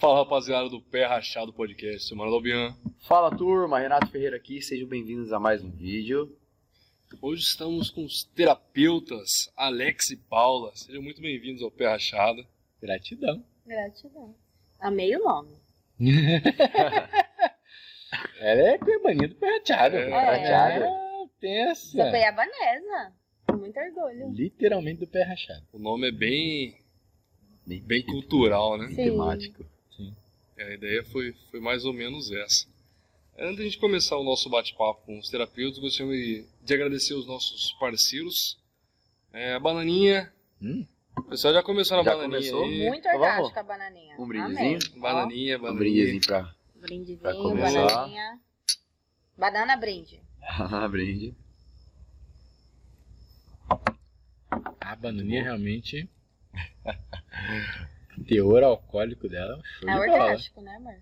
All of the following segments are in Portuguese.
Fala rapaziada do Pé Rachado Podcast, Mano Lobian. Fala turma, Renato Ferreira aqui, sejam bem-vindos a mais um vídeo. Hoje estamos com os terapeutas Alex e Paula. Sejam muito bem-vindos ao Pé Rachado. Gratidão. Gratidão. Amei o nome. Ela é cuibaninha do Perrachado. É. Prateado. É, tensa. Sou cuiabanesa. Com muito orgulho. Literalmente do pé rachado. O nome é bem, Bem, bem cultural, né? Sim. temático. A ideia foi, foi mais ou menos essa. Antes de a gente começar o nosso bate-papo com os terapeutas, gostaria de, de agradecer os nossos parceiros. É, a Bananinha. Hum. O pessoal já começou na Já Bananinha começou? aí. Muito Então orgástica a bananinha. Um brindezinho? Amei. Bananinha, Um bananinha. brindezinho pra Brindezinho, Pra começar. bananinha. Banana brinde. brinde. A bananinha realmente. o teor alcoólico dela é um show É de bola. orgástico, né, amor?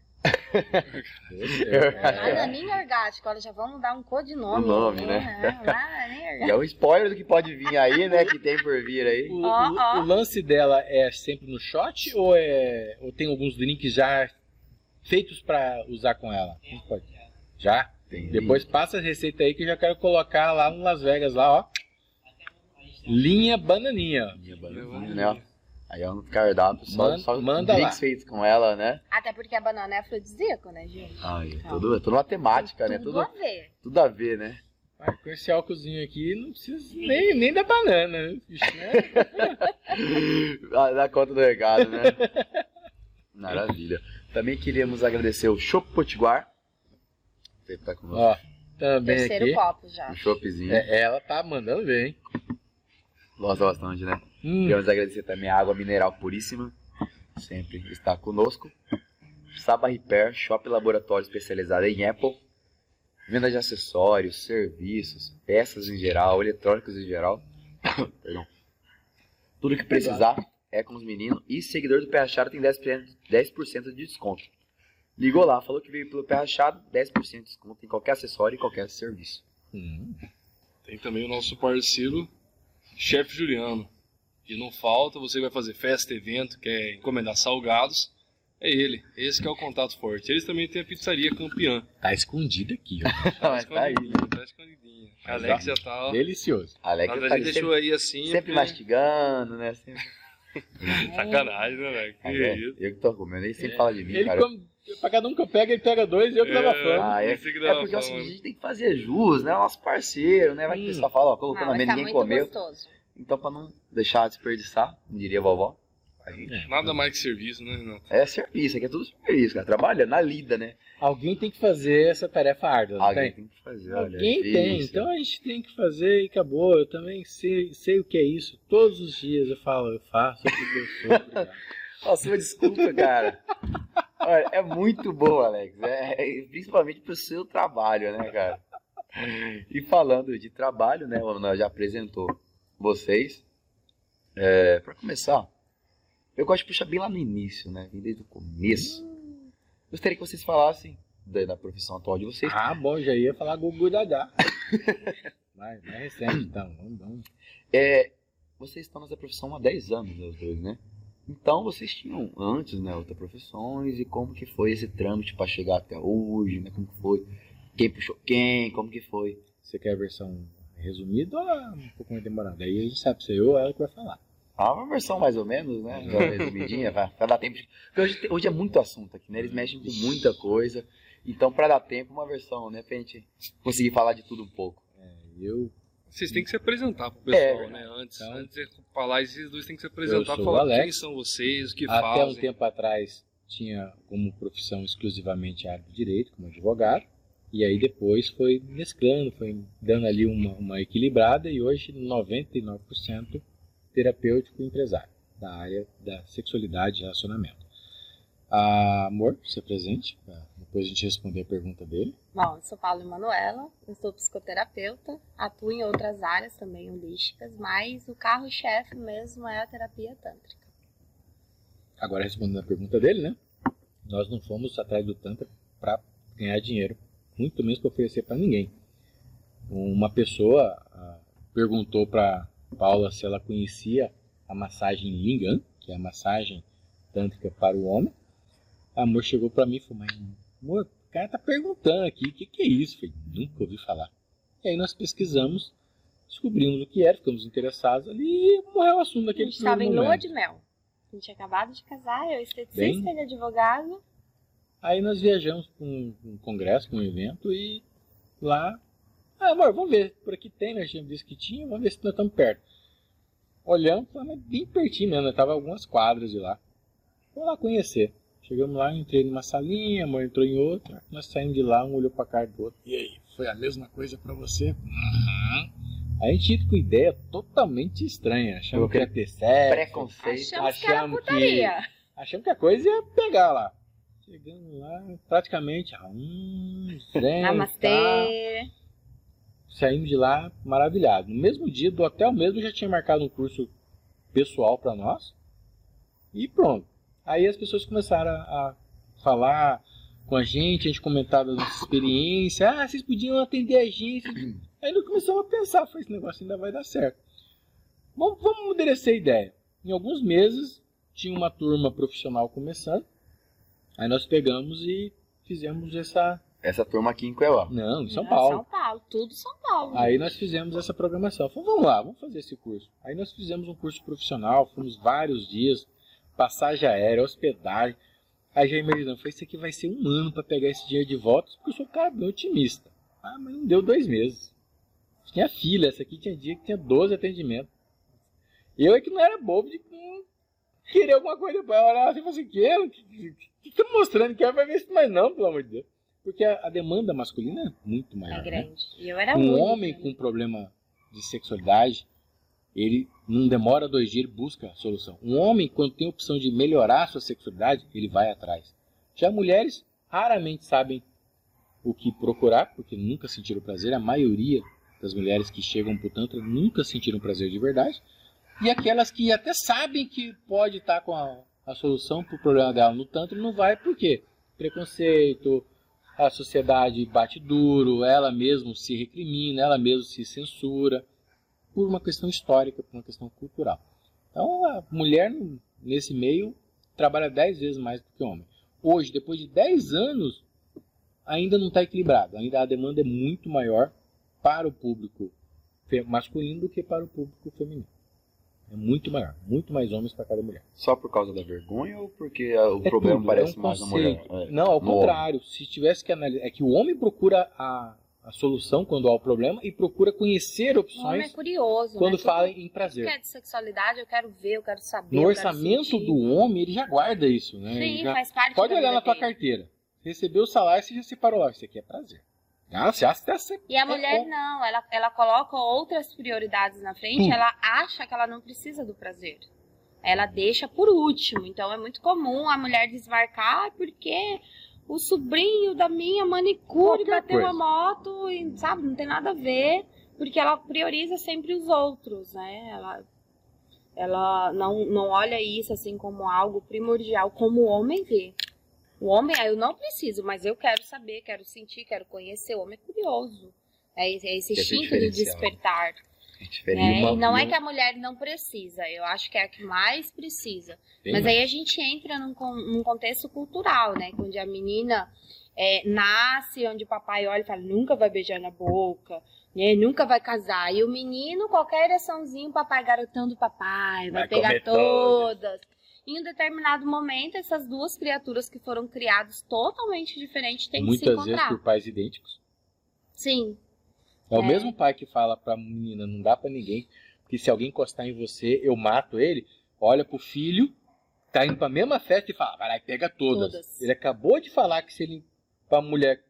Meu Deus. Bananinha orgástico. Olha, já vamos dar um codinome. O nome, né? E orgástico. é um spoiler do que pode vir aí, né? Que tem por vir aí. O, Ó, o- ó. o lance dela é sempre no shot ou, é, ou tem alguns drinks já feitos pra usar com ela? Já? Tem Depois passa a receita aí que eu já quero colocar lá no Las Vegas, lá, ó. Linha bananinha. Linha bananinha, né? Aí é um cardápio só, Manda- só manda drinks lá. feitos com ela, né? Até porque a banana é afrodisíaco, né, gente? Ai, é Então. tudo, é tudo uma temática, né? Tudo Tudo, a ver. tudo a ver, né? Ah, com esse álcoolzinho aqui, não precisa nem, nem da banana. né, bicho, né? Dá dá conta do recado, né? Maravilha. Também queríamos agradecer o Chopp Potiguar. Você tá com Ó, também Terceiro aqui. copo já. um choppzinho. É, ela tá mandando bem. Gosta bastante, né? Hum, Queremos agradecer também a água mineral puríssima. Sempre está conosco. Saba Repair, Shop Laboratório especializado em Apple. Venda de acessórios, serviços, peças em geral, eletrônicos em geral. Perdão. Tudo que precisar é com os meninos. E seguidor do Pé Rachado tem 10%, 10 de desconto. Ligou lá, falou que veio pelo Pé Rachado, 10% de desconto em qualquer acessório e qualquer serviço. hum. Tem também o nosso parceiro, Chefe Juliano. E não falta, você vai fazer festa, evento, quer encomendar salgados, é ele. Esse que é o contato forte. Eles também têm a pizzaria campeã. Tá escondido aqui, ó. Mas tá aí. Tá escondidinha. A Mas Alex já tá, ó. Delicioso. Alex Nada, tá a gente deixou sempre, aí assim. sempre porque- mastigando, né? Sempre... Sacanagem, né, velho? Que Ah, é? isso. Eu que tô comendo, ele sempre fala de mim, Ele cara. come, pra cada um que eu pego, ele pega dois e eu que dava É. fama. Ah, é, que dá é porque é fama. seguinte, a gente tem que fazer jus, né? Nosso parceiro, né? Vai que o pessoal fala, ó, colocou Não, na mesa, tá ninguém comeu. gostoso. Então, pra não deixar desperdiçar, diria a vovó, a gente... É. Nada mais que serviço, né, Renato? É serviço, aqui é tudo serviço, cara. Trabalhando na lida, né? Alguém tem que fazer essa tarefa árdua, não Alguém tem? tem que fazer, olha. Alguém é tem, então a gente tem que fazer e acabou. Eu também sei, sei o que é isso. Todos os dias eu falo, eu faço porque eu sou. Nossa, uma desculpa, cara. Olha, é muito bom, Alex. É, é, principalmente pro seu trabalho, né, cara? E falando de trabalho, né? O Manuel já apresentou vocês. É, para começar, eu gosto de puxar bem lá no início, né? Desde o começo. Gostaria que vocês falassem da, da profissão atual de vocês. Ah, bom, já ia falar Gugu Dadá. Mas é recente, então. Vamos, vamos. É, vocês estão nessa profissão há 10 anos, né, os dois, né? Então vocês tinham antes, né, outras profissões e como que foi esse trâmite para chegar até hoje, né? Como que foi? Quem puxou quem? Como que foi? Você quer a versão resumida ou é um pouco mais demorada? Aí a gente sabe se é eu ou ela que vai falar. Ah, uma versão mais ou menos, né? Já resumidinha, vai, vai dar tempo. De... Porque hoje, hoje é muito assunto aqui, né? Eles mexem com muita coisa. Então, para dar tempo, uma versão, né? Pra gente conseguir falar de tudo um pouco. Eu, Vocês têm que se apresentar pro pessoal, É. né? Antes, Então- antes de falar, esses dois têm que se apresentar, sou o falar Alex. quem são vocês, o que até fazem. um tempo atrás, tinha como profissão exclusivamente a área do direito, como advogado. E aí depois foi mesclando, foi dando ali uma, uma equilibrada e hoje 99% terapêutico empresário da área da sexualidade e relacionamento. Ah, amor, se presente, pra depois a gente responder a pergunta dele. Bom, eu sou Paula Emanuela, eu sou psicoterapeuta, atuo em outras áreas também holísticas, mas o carro-chefe mesmo é a terapia tântrica. Agora respondendo a pergunta dele, né? Nós não fomos atrás do Tantra para ganhar dinheiro, muito menos para oferecer para ninguém. Uma pessoa ah, perguntou para Paula se ela conhecia a massagem Lingam, que é a massagem tântrica para o homem. A amor chegou pra mim e falou, mas amor, o cara tá perguntando aqui, o que, que é isso? Eu falei, nunca ouvi falar. E aí nós pesquisamos, descobrimos o que era, ficamos interessados ali e morreu o assunto A daquele gente estava em lua momento. de mel. A gente tinha acabado de casar, eu esteticista, Bem- ele advogado. Aí nós viajamos para um, um congresso, para um evento e lá. Ah, amor, vamos ver. Por aqui tem, né? A gente disse que tinha, vamos ver se nós estamos perto. Olhamos, falamos, mas bem pertinho mesmo, né? Tava algumas quadras de lá. Vamos lá conhecer. Chegamos lá, entrei numa salinha, a amor entrou em outra. Nós saímos de lá, um olhou pra cara do outro. E aí, foi a mesma coisa pra você? Uhum. A gente ia com ideia totalmente estranha. Achamos que ia ter sexo. Preconceito. Achamos que era achamos que- putaria. Achamos que a coisa ia pegar lá. Chegando lá, praticamente. Hum, zen, tá. Namastê. Saímos de lá maravilhados. No mesmo dia, do hotel mesmo, já tinha marcado um curso pessoal para nós. E pronto. Aí as pessoas começaram a, a falar com a gente, a gente comentava a nossa experiência. Ah, vocês podiam atender a gente. Aí nós começamos a pensar, foi esse negócio ainda vai dar certo. Vamos, vamos endereçar a ideia. Em alguns meses, tinha uma turma profissional começando. Aí nós pegamos e fizemos essa. Essa turma aqui em Cuiabá. Não, em São Não, Paulo. São Paulo, tudo São Paulo. Aí nós fizemos essa programação. Falamos, vamos lá, vamos fazer esse curso. Aí nós fizemos um curso profissional, fomos vários dias, passagem aérea, hospedagem. Aí já imaginamos, falei, isso aqui vai ser um ano para pegar esse dinheiro de volta, porque eu sou um cara bem otimista. Ah, mas não deu dois meses. Tinha fila, essa aqui tinha dia que tinha 12 atendimentos. Eu é que não era bobo de querer alguma coisa para olhar assim e falar assim, que, que, que tá mostrando que é vai ver se mais não, pelo amor de Deus. Porque a, a demanda masculina é muito maior. É né? grande. E eu era um única. homem com problema de sexualidade, ele não demora dois dias, ele busca a solução. Um homem, quando tem a opção de melhorar a sua sexualidade, ele vai atrás. Já mulheres raramente sabem o que procurar, porque nunca sentiram prazer. A maioria das mulheres que chegam para o Tantra nunca sentiram prazer de verdade. E aquelas que até sabem que pode estar com a, a solução para o problema dela no Tantra, não vai por quê? Preconceito, a sociedade bate duro, ela mesmo se recrimina, ela mesmo se censura, por uma questão histórica, por uma questão cultural. Então, a mulher nesse meio trabalha 10 vezes mais do que o homem. Hoje, depois de 10 anos, ainda não está equilibrado, ainda a demanda é muito maior para o público masculino do que para o público feminino. É muito maior, muito mais homens para cada mulher. Só por causa da vergonha ou porque ah, o É problema tudo, parece é um mais na mulher? É. Não, ao No contrário. Se tivesse que analisar. É que o homem procura a, a solução quando há o problema e procura conhecer O homem é opções curioso. quando né? fala Tudo em que prazer. é de sexualidade, eu quero ver, eu quero saber. No orçamento do homem, ele já guarda isso, né? Sim, já- faz parte Pode olhar na tua carteira. Recebeu o salário, você já separou lá. Isso aqui é prazer. Ah, acha até se- E a é mulher não, ela, ela coloca outras prioridades na frente, Hum. ela acha que ela não precisa do prazer. Ela deixa por último. Então é muito comum a mulher desmarcar "Ah, porque o sobrinho da minha manicure Qualquer bateu coisa. uma moto e, sabe, não tem nada a ver, porque ela prioriza sempre os outros, né? Ela, ela não, não olha isso assim como algo primordial, como o homem vê. O homem, eu não preciso, mas eu quero saber, quero sentir, quero conhecer. O homem é curioso. É esse, é esse é instinto de diferencial. despertar. É né? E uma- não é que a mulher não precisa, eu acho que é a que mais precisa. Tem Mas mais. aí a gente entra num, num contexto cultural, né? Onde a menina é, nasce, onde o papai olha e fala, nunca vai beijar na boca, né? Nunca vai casar. E o menino, qualquer ereçãozinho, o papai garotando o papai, vai, Vai pegar comer todas. Em um determinado momento, essas duas criaturas que foram criadas totalmente diferentes têm que se Muitas vezes encontrar. por pais idênticos. Sim, É o É. mesmo pai que fala pra menina, não dá pra ninguém, porque se alguém encostar em você, eu mato ele. Olha pro filho, tá indo pra mesma festa e fala, vai lá e pega todas. Todas. Ele acabou de falar que se ele pra mulher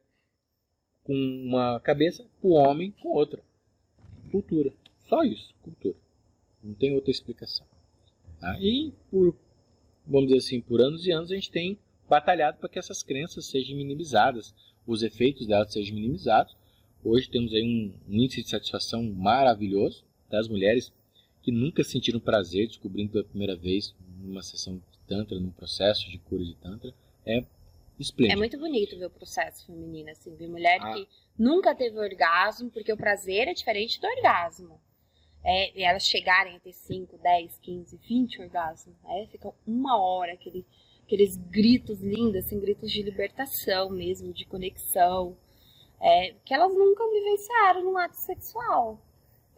com uma cabeça, pro homem com outra. Cultura. Só isso, cultura. Não tem outra explicação. Tá? E por, vamos dizer assim, por anos e anos a gente tem batalhado para que essas crenças sejam minimizadas, os efeitos delas sejam minimizados. Hoje temos aí um, um índice de satisfação maravilhoso das mulheres que nunca sentiram prazer descobrindo pela primeira vez numa sessão de tantra, num processo de cura de tantra. É É esplêndido. muito bonito ver o processo feminino, assim, ver mulher Ah. que nunca teve orgasmo, porque o prazer é diferente do orgasmo. É, e elas chegarem a ter 5, 10, 15, 20 orgasmos. Aí fica uma hora aquele, aqueles gritos lindos, assim, gritos de libertação mesmo, de conexão, é, que elas nunca vivenciaram no ato sexual.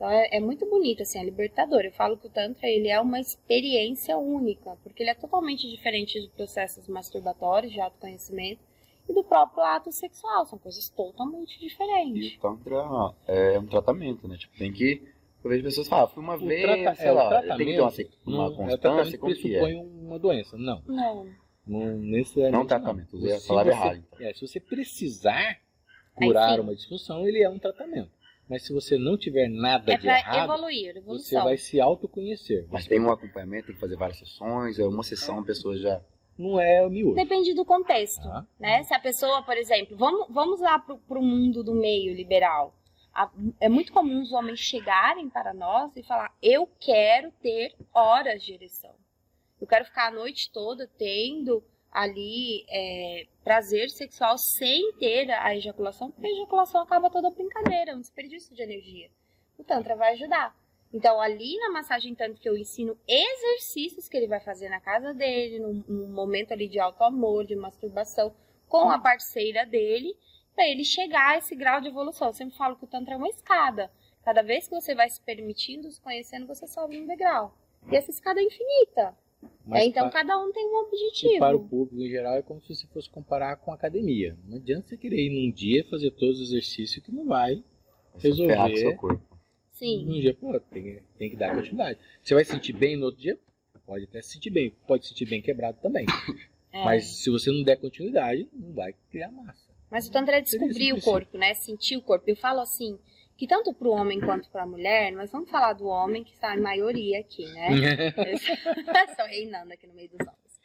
Então é, é, muito bonito, assim, é libertador. Eu falo que o Tantra ele é uma experiência única, porque ele é totalmente diferente de processos masturbatórios, de autoconhecimento, e do próprio ato sexual. São coisas totalmente diferentes. E o Tantra é um tratamento, né? Tipo, tem que. Eu vejo pessoas falar, fui uma O vez, trata- sei é, o lá, tem que ter uma, uma não- é, o constância, tratamento como que é? uma doença. Não, Não. não necessariamente. Não tratamento, usei a Se palavra você- errada, então. É, se você precisar curar uma disfunção, ele é um tratamento. Mas se você não tiver nada É de errado, evoluir, você evolução. vai se autoconhecer. Mas Você- tem um acompanhamento, tem que fazer várias sessões, é uma sessão a pessoa já. Não é o miúdo. Depende do contexto, Tá? né? Se a pessoa, por exemplo, vamos, vamos lá pro, pro mundo do meio liberal. A- é muito comum os homens chegarem para nós e falar: eu quero ter horas de ereção. Eu quero ficar a noite toda tendo ali é, prazer sexual sem ter a ejaculação, porque a ejaculação acaba toda brincadeira, é um desperdício de energia. O Tantra vai ajudar. Então, ali na massagem Tantra que eu ensino exercícios que ele vai fazer na casa dele, num, num momento ali de alto amor, de masturbação, com a parceira dele, para ele chegar a esse grau de evolução. Eu sempre falo que o Tantra é uma escada. Cada vez que você vai se permitindo, se conhecendo, você sobe um degrau. E essa escada é infinita. É, então, pa- cada um tem um e objetivo. para o público em geral é como se você fosse comparar com academia. Não adianta você querer ir num dia fazer todos os exercícios que não vai. Resolver. seu corpo. Sim. Num dia, pô, tem, tem que dar continuidade. Você vai se sentir bem no outro dia? Pode até se sentir bem. Pode se sentir bem quebrado também. É. Mas se você não der continuidade, não vai criar massa. Mas o Tantra é descobrir o corpo, né? Sentir o corpo. Eu falo assim, que tanto para o homem quanto para a mulher, nós vamos falar do homem, que está em maioria aqui, né? Estou reinando aqui no meio dos homens.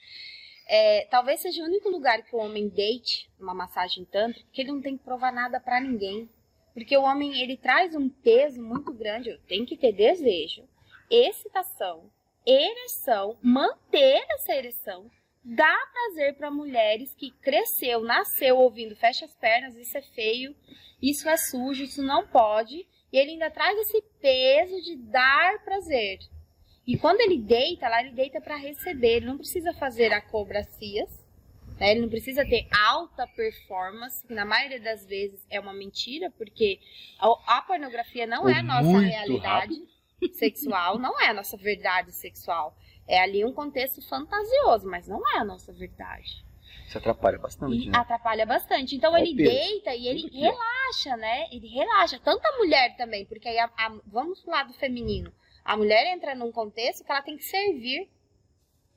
É, talvez seja o único lugar que o homem deite numa massagem tantra, porque ele não tem que provar nada pra ninguém. Porque o homem, ele traz um peso muito grande. Tenho que ter desejo, excitação, ereção, manter essa ereção. Dá prazer para mulheres que cresceu, nasceu ouvindo fecha as pernas, isso é feio, isso é sujo, isso não pode. E ele ainda traz esse peso de dar prazer. E quando ele deita, lá ele deita para receber. Ele não precisa fazer acrobacias, né? Ele não precisa ter alta performance, que na maioria das vezes é uma mentira, porque a, pornografia não Ou é a nossa realidade sexual, não é a nossa verdade sexual. É ali um contexto fantasioso, mas não é a nossa verdade. Isso atrapalha bastante, né? atrapalha bastante. Então É ele peso. deita e ele é. relaxa, né? Ele relaxa. Tanto a mulher também, porque aí a- a- vamos pro lado feminino. A mulher entra num contexto que ela tem que servir.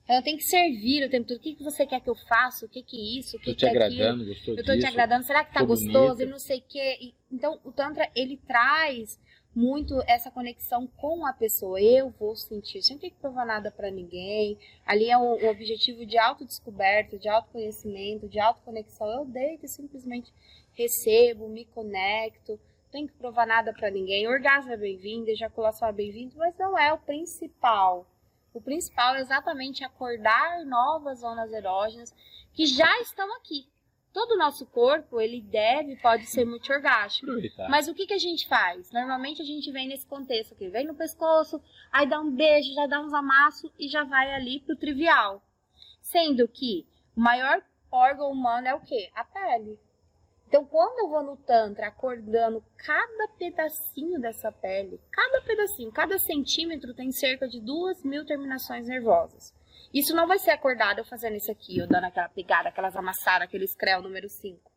Ela tem que servir o tempo todo. O que, que você quer que eu faça? O que que é isso? O que Tô te que é aquilo? agradando, Eu tô te disso? agradando. Será que tá gostoso? bonita. E não sei o quê. Então, o Tantra, ele traz muito essa conexão com a pessoa. Eu vou sentir, sem ter que provar nada pra ninguém. Ali é um, um objetivo de autodescoberta, de autoconhecimento, de autoconexão. Eu deito e simplesmente recebo, me conecto. Não tenho que provar nada pra ninguém. Orgasmo é bem-vindo, ejaculação é bem-vindo, mas não é o principal. O principal é exatamente acordar novas zonas erógenas que já estão aqui. Todo o nosso corpo, ele deve, pode ser multiorgástico. Aproveitar. Mas o que, que a gente faz? Normalmente a gente vem nesse contexto aqui, vem no pescoço, aí dá um beijo, já dá uns amassos e já vai ali pro trivial. Sendo que o maior órgão humano é o quê? A pele. Então, quando eu vou no Tantra acordando cada pedacinho dessa pele, cada pedacinho, cada centímetro tem cerca de duas mil terminações nervosas. Isso não vai ser acordado fazendo isso aqui, eu dando aquela pegada, aquelas amassadas, aquele screll número 5.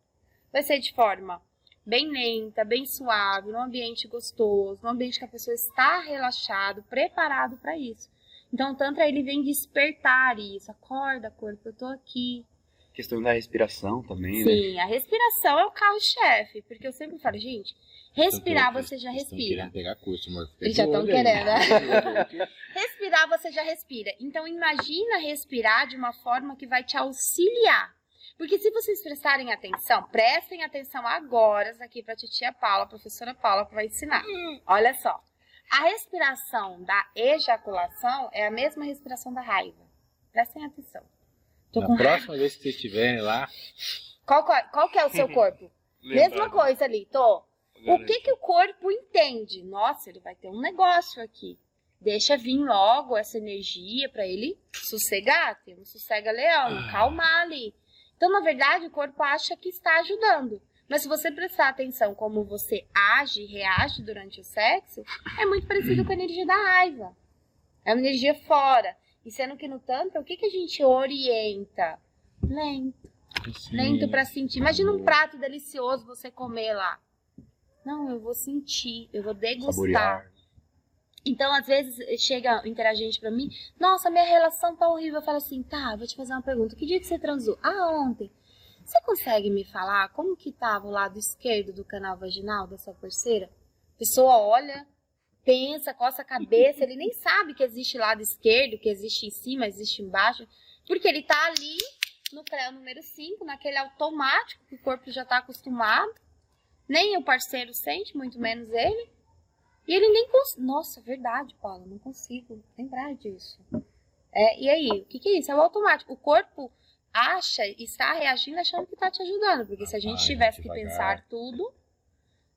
Vai ser de forma bem lenta, bem suave, num ambiente gostoso, num ambiente que a pessoa está relaxado, preparado para isso. Então o Tantra ele vem despertar isso. Acorda, corpo, eu tô aqui. Questão da respiração também, né? Sim, a respiração é o carro-chefe, porque eu sempre falo, gente, respirar Então, você já respira. pegar curso, amor. Eles já tão olho aí. querendo, né? Respirar você já respira. Então imagina respirar de uma forma que vai te auxiliar. Porque se vocês prestarem atenção, prestem atenção agora aqui para a titia Paula, a professora Paula, que vai ensinar. Olha só. A respiração da ejaculação é a mesma respiração da raiva. Prestem atenção. Tô Na com próxima vez que vocês estiverem lá, Qual, qual, qual que é o seu corpo? Mesma coisa ali, tô. O que, que o corpo entende? Nossa, ele vai ter um negócio aqui. Deixa vir logo essa energia para ele sossegar, ter um sossega-leão, Ah. calmar ali. Então, na verdade, o corpo acha que está ajudando. Mas se você prestar atenção como você age e reage durante o sexo, é muito parecido com a energia da raiva. É uma energia fora. E sendo que no Tantra, o que, que a gente orienta? Lento, Assim, lento para sentir. Imagina um prato delicioso você comer lá. Não, eu vou sentir, eu vou degustar. Saborear. Então, às vezes, chega um interagente pra mim, nossa, minha relação tá horrível. Eu falo assim, tá, vou te fazer uma pergunta. Que dia que você transou? Ah, ontem. Você consegue me falar como que tava o lado esquerdo do canal vaginal da sua parceira? A pessoa olha, pensa, coça a cabeça, ele nem sabe que existe lado esquerdo, que existe em cima, existe embaixo, porque ele tá ali no pré número 5, naquele automático que o corpo já tá acostumado. Nem o parceiro sente, muito menos ele. E ele nem consegue. Nossa, verdade, Paula, não consigo lembrar disso. É, e aí, o que, que é isso? É o automático. O corpo acha, está reagindo achando que está te ajudando. Porque se a gente tivesse que devagar. pensar tudo,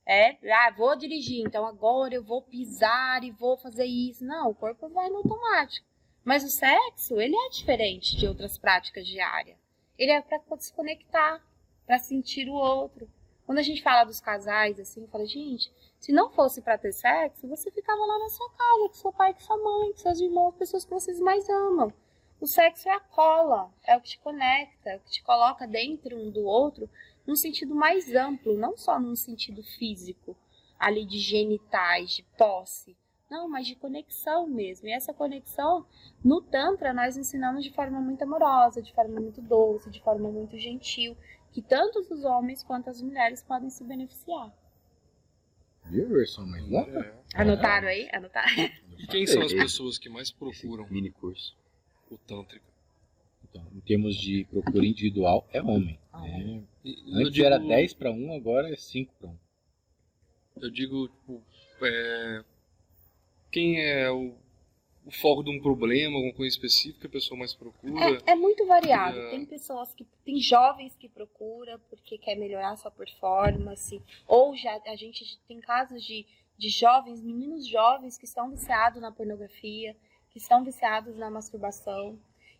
é, ah, vou dirigir, então agora eu vou pisar e vou fazer isso. Não, o corpo vai no automático. Mas o sexo, ele é diferente de outras práticas diárias. Ele é para se conectar, para sentir o outro. Quando a gente fala dos casais, assim, eu falo, gente, se não fosse para ter sexo, você ficava lá na sua casa, com seu pai, com sua mãe, com seus irmãos, pessoas que vocês mais amam. O sexo é a cola, é o que te conecta, é o que te coloca dentro um do outro, num sentido mais amplo, não só num sentido físico, ali de genitais, de posse. Não, mas de conexão mesmo. E essa conexão, no Tantra, nós ensinamos de forma muito amorosa, de forma muito doce, de forma muito gentil, que tanto os homens quanto as mulheres podem se beneficiar. Viu, versão mais longa? É. Anotaram aí? Anotaram? E quem são as pessoas que mais procuram Mini curso. o Tântrica? Então, em termos de procura individual, é homem. E- eu Antes digo- era 10 para 1, agora é 5 para 1. Eu digo, tipo, é, quem é o, o foco de um problema, alguma coisa específica, a pessoa mais procura. É, é muito variado. É. Tem pessoas que. Tem jovens que procuram porque quer melhorar sua performance. Ou já a gente tem casos de, de jovens, meninos jovens que estão viciados na pornografia, que estão viciados na masturbação.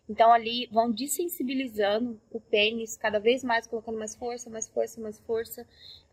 Então ali vão desensibilizando o pênis, cada vez mais colocando mais força, mais força, mais força,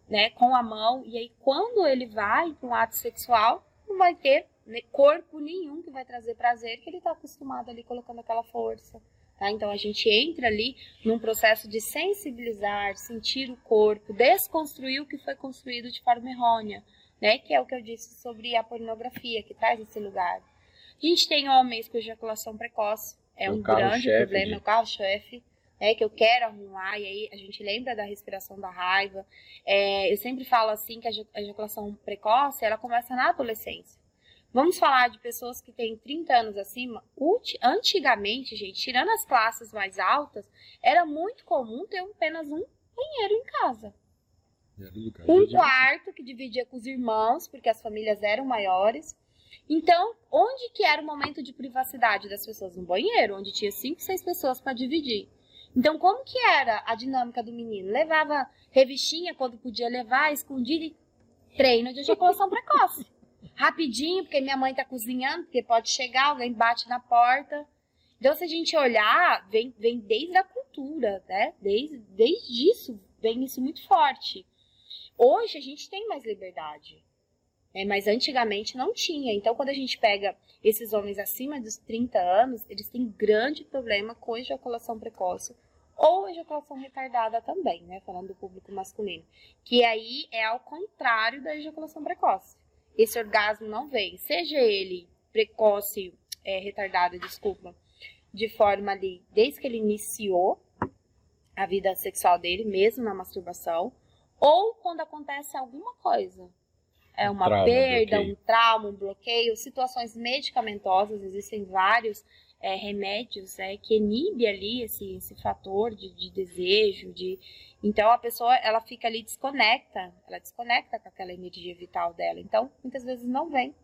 né, com a mão. E aí quando ele vai para um ato sexual, não vai ter né, corpo nenhum que vai trazer prazer, que ele está acostumado ali colocando aquela força. Tá? Então a gente entra ali num processo de sensibilizar, sentir o corpo, desconstruir o que foi construído de forma errônea, né? Que é o que eu disse sobre a pornografia, que traz esse lugar. A gente tem homens com ejaculação precoce, é um grande problema, de- o carro-chefe. É, que eu quero arrumar, e aí a gente lembra da respiração da raiva. É, eu sempre falo assim que a eja- a ejaculação precoce, ela começa na adolescência. Vamos falar de pessoas que têm 30 anos acima. Antigamente, gente, tirando as classes mais altas, era muito comum ter apenas um banheiro em casa. Um quarto que dividia com os irmãos, porque as famílias eram maiores. Então, onde que era o momento de privacidade das pessoas? No banheiro, onde tinha cinco, seis pessoas para dividir. Então, como que era a dinâmica do menino? Levava revistinha quando podia levar, escondido e treino de ejaculação precoce. Rapidinho, porque minha mãe tá cozinhando, porque pode chegar, alguém bate na porta. Então, se a gente olhar, vem, vem desde a cultura, né? Desde, desde isso, vem isso muito forte. Hoje a gente tem mais liberdade. Né? mas antigamente não tinha. Então, quando a gente pega esses homens acima dos 30 anos, eles têm grande problema com ejaculação precoce ou ejaculação retardada também, né? Falando do público masculino. Que aí é ao contrário da ejaculação precoce. Esse orgasmo não vem, seja ele precoce, é, retardado, desculpa, de forma ali, desde que ele iniciou a vida sexual dele, mesmo na masturbação, ou quando acontece alguma coisa. É Um uma trauma, um perda, bloqueio. um trauma, um bloqueio, situações medicamentosas, existem vários é, remédios é, que inibe ali esse, esse fator de, de desejo, de então a pessoa ela fica ali desconecta, ela desconecta com aquela energia vital dela. Então muitas vezes não vem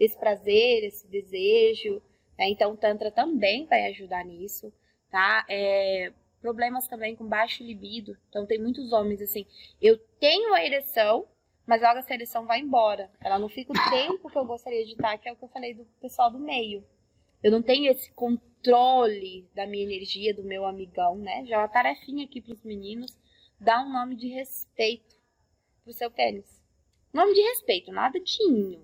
esse prazer, esse desejo. né? Então o tantra também vai ajudar nisso, tá? É, problemas também com baixo libido. Então tem muitos homens assim, eu tenho a ereção, mas logo essa ereção vai embora. Ela não fica o tempo que eu gostaria de estar, que é o que eu falei do pessoal do meio. Eu não tenho esse controle da minha energia, do meu amigão, né? Já é uma tarefinha aqui pros meninos, dá um nome de respeito pro seu pênis. Nome de respeito, nada de inho.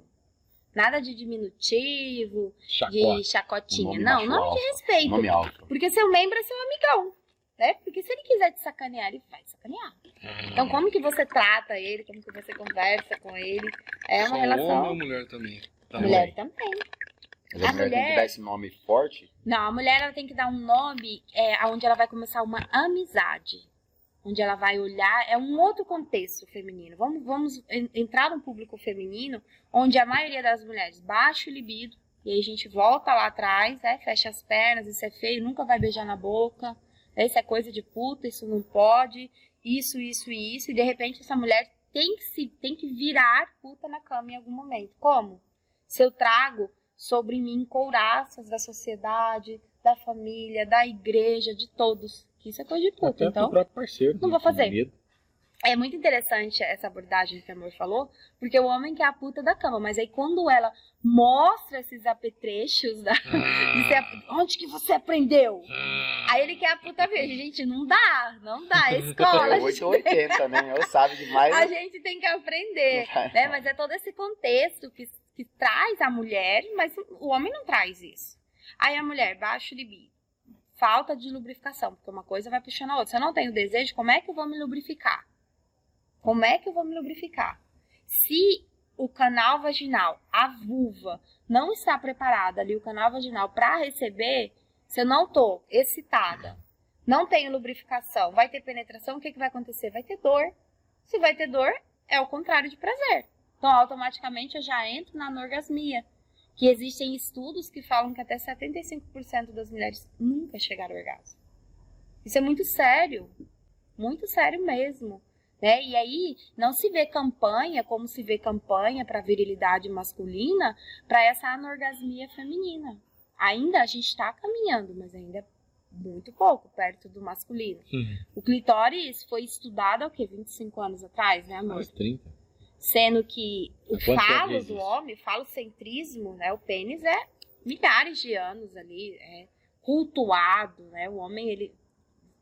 Nada de diminutivo, Chacote. de chacotinha. Nome não, nome alfa. de respeito. Nome alto. Porque seu membro é seu amigão, né? Porque se ele quiser te sacanear, ele vai te sacanear. Então, como que você trata ele, como que você conversa com ele, é Só uma relação... homem ou mulher também? Tá Mulher também. Mas a, A mulher, tem que mulher- dar esse nome forte. Não, a mulher ela tem que dar um nome é, onde ela vai começar uma amizade. Onde ela vai olhar, é um outro contexto feminino. Vamos, vamos en- entrar no público feminino, onde a maioria das mulheres baixa o libido, e aí a gente volta lá atrás, né, fecha as pernas, isso é feio, nunca vai beijar na boca, isso é coisa de puta, isso não pode, isso, isso e isso, e de repente essa mulher tem que, se, tem que virar puta na cama em algum momento. Como? Se eu trago sobre mim couraças da sociedade, da família, da igreja, de todos. Que isso é coisa de puta. Até Então, próprio parceiro. não vou fazer. É muito interessante essa abordagem que a amor falou, porque o homem que é a puta da cama, mas aí quando ela mostra esses apetrechos, da, é- onde que você aprendeu? Aí ele quer a puta verde. Gente, não dá, não dá. É escola. É a 8 gente ou 80, né? Eu sabe demais. a gente tem que aprender, né? Mas é todo esse contexto que, que traz a mulher, mas o homem não traz isso. Aí a mulher, baixo libido, falta de lubrificação, porque uma coisa vai puxando a outra. Se eu não tenho desejo, como é que eu vou me lubrificar? Como é que eu vou me lubrificar? Se o canal vaginal, a vulva, não está preparada ali, o canal vaginal, para receber, se eu não tô excitada, não tenho lubrificação, vai ter penetração, o que, que vai acontecer? Vai ter dor. Se vai ter dor, é o contrário de prazer. Então, automaticamente, eu já entro na anorgasmia. Que existem estudos que falam que até 75% das mulheres nunca chegaram ao orgasmo. Isso é muito sério. Muito sério mesmo. Né? E aí, não se vê campanha como se vê campanha para virilidade masculina para essa anorgasmia feminina. Ainda a gente está caminhando, mas ainda é muito pouco perto do masculino. Uhum. O clitóris foi estudado há o quê? 25 anos atrás, né, amor? Mais 30. Sendo que o falo do homem, o falocentrismo, né? O pênis é milhares de anos ali, é cultuado, né? O homem, ele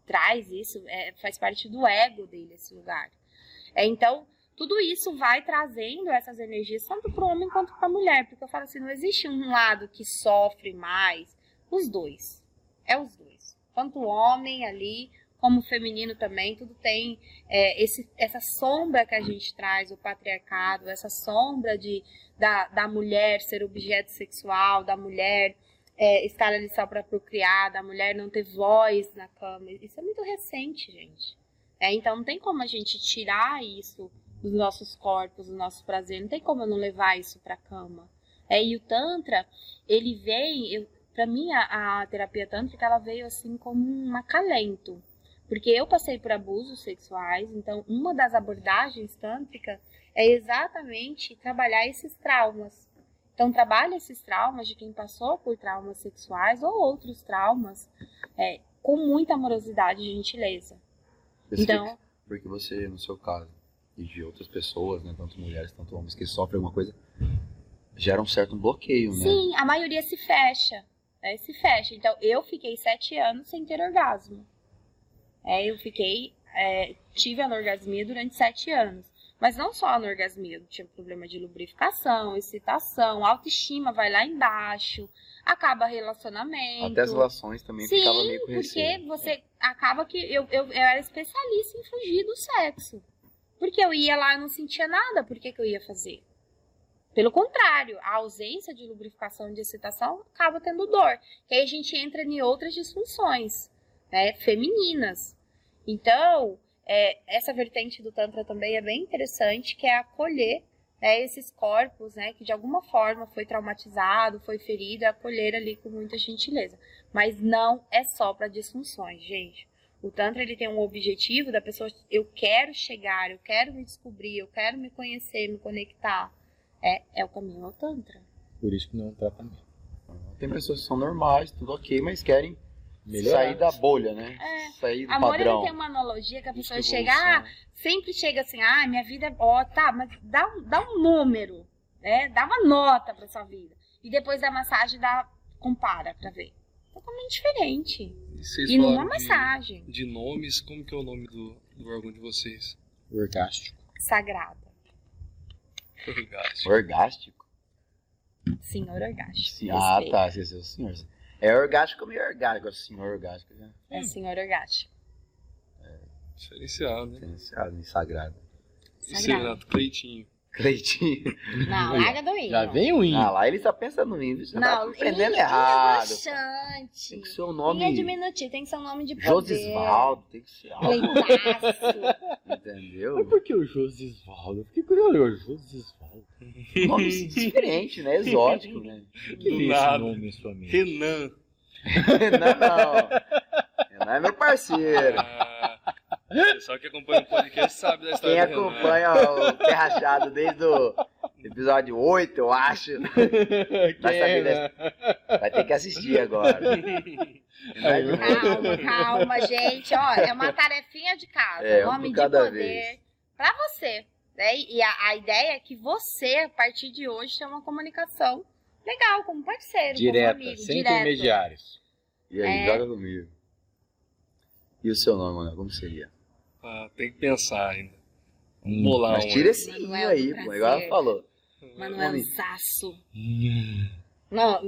traz isso, é, faz parte do ego dele, esse lugar. É, então, tudo isso vai trazendo essas energias, tanto para o homem quanto para a mulher. Porque eu falo assim, não existe um lado que sofre mais. Os dois. É os dois. Tanto o homem ali, como o feminino também, tudo tem é, esse, essa sombra que a gente traz, o patriarcado, essa sombra de, da, da mulher ser objeto sexual, da mulher é, estar ali só para procriar, da mulher não ter voz na cama. Isso é muito recente, gente. É, então não tem como a gente tirar isso dos nossos corpos, do nosso prazer. Não tem como eu não levar isso para cama. É, e o Tantra, ele vem, para mim a, a terapia tântrica ela veio assim como um acalento. Porque eu passei por abusos sexuais, então uma das abordagens tântrica é exatamente trabalhar esses traumas. Então trabalha esses traumas de quem passou por traumas sexuais ou outros traumas é, com muita amorosidade e gentileza. Então, Porque você, no seu caso, e de outras pessoas, né, tanto mulheres, tanto homens que sofrem alguma coisa, gera um certo bloqueio, né? sim, a maioria se fecha. Né? Se fecha. Então, eu fiquei sete anos sem ter orgasmo. É, eu fiquei. é, tive anorgasmia durante sete anos. Mas não só anorgasmia, eu tinha problema de lubrificação, excitação, autoestima vai lá embaixo, acaba relacionamento. Até as relações também Sim, ficava meio com porque você acaba que eu, eu, eu era especialista em fugir do sexo. Porque eu ia lá e não sentia nada, por que, que eu ia fazer? Pelo contrário, a ausência de lubrificação e de excitação acaba tendo dor. Que aí a gente entra em outras disfunções, né, femininas. Então, é, essa vertente do Tantra também é bem interessante, que é acolher né, esses corpos, né, que de alguma forma foi traumatizado, foi ferido, é acolher ali com muita gentileza. Mas não é só para disfunções, gente. O Tantra ele tem um objetivo da pessoa, eu quero chegar, eu quero me descobrir, eu quero me conhecer, me conectar. É, é o caminho ao Tantra. Por isso que não é um tratamento. Tem pessoas que são normais, tudo ok, mas querem melhorar. Sair da bolha, né? É. Sair do Amor, ele padrão. tem uma analogia que a pessoa chega, ah, sempre chega assim, ah, minha vida é ó, tá, mas dá, um- dá um número, né? Dá uma nota pra sua vida. E depois da massagem dá, compara pra ver. Totalmente diferente. E E numa de, massagem de nomes, como que é o nome do, do órgão de vocês? Orgástico. sagrada. Orgástico. Orgástico? Senhor orgástico. Ah, tá. Esse é o senhor. É orgástico meio orgástico. Senhor orgástico. Né? É senhor orgástico. Diferenciado, né? Diferenciado em sagrado. E Sagrado. você, Renato? Cleitinho. Cleitinho. Não, larga do hino. Já vem o hino. Ah, lá ele só pensa no índio. Você Não, tá aprendendo hino é errado. broxante. Tem que ser o Hino nome. é diminutivo, tem que ser um nome de poder. Josisvaldo. Tem que ser algo, entendeu? Mas por que o Josisvaldo? Eu Fiquei curioso. Josisvaldo. Nome diferente, né? Exótico, né? Que Do veio esse nada. nome sua mente? Renan. Não, não. Não é meu parceiro. Ah, pessoal que acompanha o podcast sabe da Quem história do Renan. acompanha o Terra Rachado desde o episódio 8, eu acho, Quem saber é, vai ter que assistir agora. Calma, calma, gente. Ó, é uma tarefinha de casa. É, um por de cada poder vez. pra você. Né? E a, a ideia é que você, a partir de hoje, tenha uma comunicação legal, como parceiro, Direta, como amigo, sem direto. intermediários. E aí, É. joga comigo. E o seu nome, mano? Como seria? Ah, tem que pensar ainda. Hum. Bolar Mas um. tira esse i Manuel aí, pô. Igual ela falou. Manuel. Sasso. Hum. Não,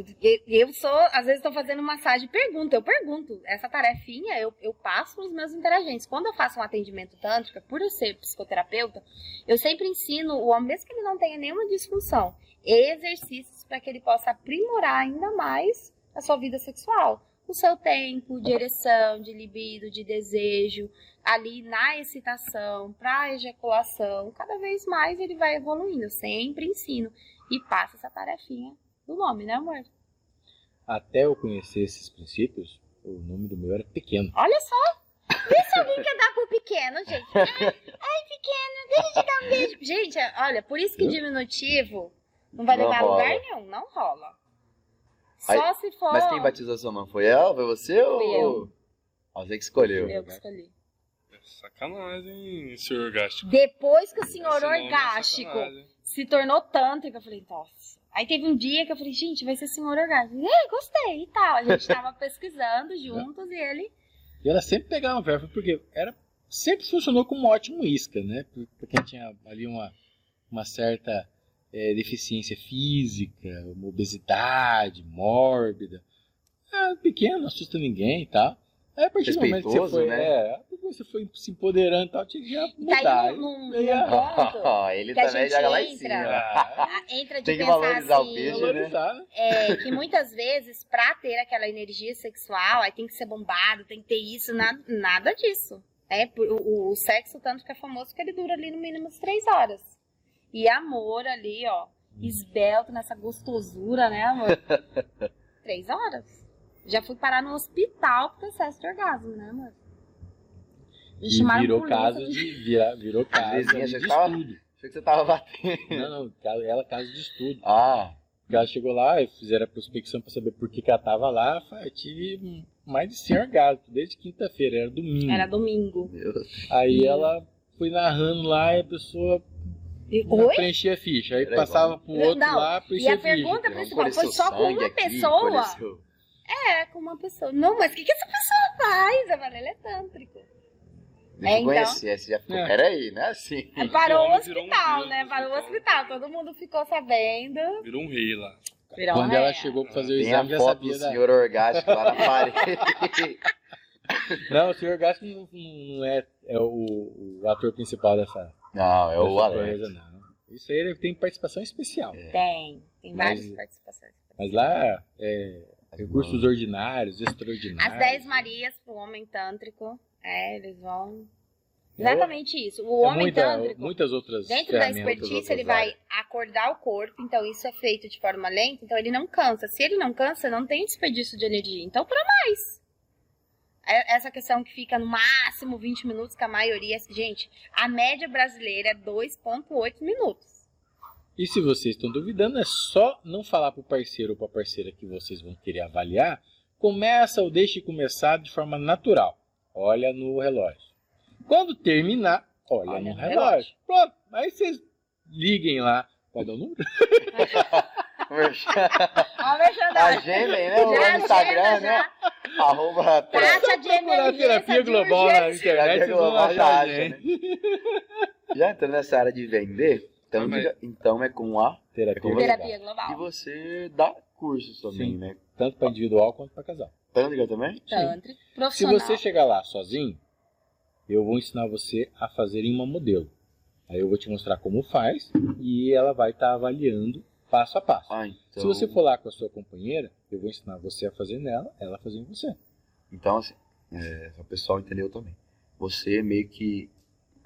eu- sou, às vezes estou fazendo massagem, pergunto, eu pergunto. Essa tarefinha eu, eu passo para os meus interagentes. Quando eu faço um atendimento tântrico, por eu ser psicoterapeuta, eu sempre ensino o homem, mesmo que ele não tenha nenhuma disfunção, exercícios para que ele possa aprimorar ainda mais a sua vida sexual. O seu tempo de ereção, de libido, de desejo, ali na excitação, para ejaculação, cada vez mais ele vai evoluindo. Eu sempre ensino e passo essa tarefinha do nome, né, amor? Até eu conhecer esses princípios, o nome do meu era pequeno. Olha só! Vê se alguém quer dar pro pequeno, gente. Ai, ai, pequeno, deixa eu te dar um beijo. Gente, olha, por isso que diminutivo não vai levar a lugar nenhum, não rola. Aí- Só se for. Mas quem batizou sua mãe? Foi ela? Foi você ou. Eu. Você que escolheu. Eu que escolhi. Sacanagem, hein, senhor orgástico. Depois que o senhor Esse nome é orgástico sacanagem. se tornou tântrico, eu falei, nossa. Aí teve um dia que eu falei, gente, vai ser senhor orgástico. É, gostei e tal. A gente tava pesquisando juntos e ele. E ela sempre pegava uma verba, porque era, sempre funcionou como um ótimo isca, né? Pra quem tinha ali uma, uma certa eh, deficiência física, uma obesidade mórbida. É, pequeno, não assusta ninguém e tal. Aí a partir do momento que você Respeitoso, foi, né? é, você foi se empoderando e tal, tinha que já mudar. num, num, num ah, ponto ele que a também gente joga lá em entra. cima. Ah, a- entra de Tem que pensar valorizar o assim, peixe, né? valorizar, né? é, que muitas vezes, pra ter aquela energia sexual, aí tem que ser bombado, tem que ter isso, nada, nada disso. É, por- o, o sexo, tanto que é famoso, que ele dura ali no mínimo umas três horas. E amor ali, ó, esbelto nessa gostosura, né, amor? três horas. Já fui parar no hospital por excesso de orgasmo, né, amor? E chamaram virou caso de, vira, virou caso vizinha de tava- estudo. Achei que você tava batendo. Não, não, caso- ela caso de estudo. Ah, Porque ela chegou lá e fizeram a prospecção pra saber por que, que ela tava lá. Falei, Eu tive mais de 100 orgasmos, desde quinta-feira, era domingo. Era domingo. meu Deus. Aí ela foi narrando lá e a pessoa E- não Oi? preenchia a ficha. Aí passava pro outro Não, lá, E preenchia a a ficha. pergunta Vamos principal foi só com uma aqui, pessoa. É, com uma pessoa. Não, mas o que, que essa pessoa faz? Falei, ele é tântrico. Deixa É, eu então. conhecer, você já ficou. É. Peraí, não é assim. Aí Parou o um hospital, deus né? Parou o hospital. Todo mundo ficou sabendo. Virou um rei lá. Virou Quando uma ela ré. chegou pra fazer o Tem a exame, já foto sabia do da... senhor orgástico lá na parede. Não, o senhor Gasto não, não é, é o, o ator principal dessa, Não, é o Alex. não. Isso aí ele tem participação especial. Tem. Tem várias Mas- participações. Mas lá, é, recursos ordinários, extraordinários. As 10 Marias pro homem tântrico. É, eles vão. Exatamente isso. O É homem muita- tântrico. muitas outras Dentro da expertise, ele vai áreas. acordar o corpo, então isso é feito de forma lenta, então ele não cansa. Se ele não cansa, não tem desperdício de energia. Então, para mais. É- Essa questão que fica no máximo 20 minutos, que a maioria. Gente, a média brasileira é 2,8 minutos. E se vocês estão duvidando, é só não falar pro parceiro ou pra parceira que vocês vão querer avaliar começa ou deixe começar de forma natural. Olha no relógio. Quando terminar, olha, Olha no no relógio. relógio. Pronto. Aí vocês liguem lá. Pode dar o número? Ó, merchandising. Agendem, né? O Já Instagram, agenda, né? já. Arroba Taxa de emergência terapia global na internet, global já a acha, gente. Já entrando nessa área de vender, então, Também. diga- então é com a. Terapia global. Terapia E global. você dá cursos também, Sim. né? Tanto para individual quanto para casal. Tândrica também? Tântrico. Se você chegar lá sozinho, eu vou ensinar você a fazer em uma modelo. Aí eu vou te mostrar como faz e ela vai estar avaliando passo a passo. Ah, então. Se você for lá com a sua companheira, eu vou ensinar você a fazer nela, ela a fazer em você. Então, assim, é, o pessoal entendeu também. Você meio que.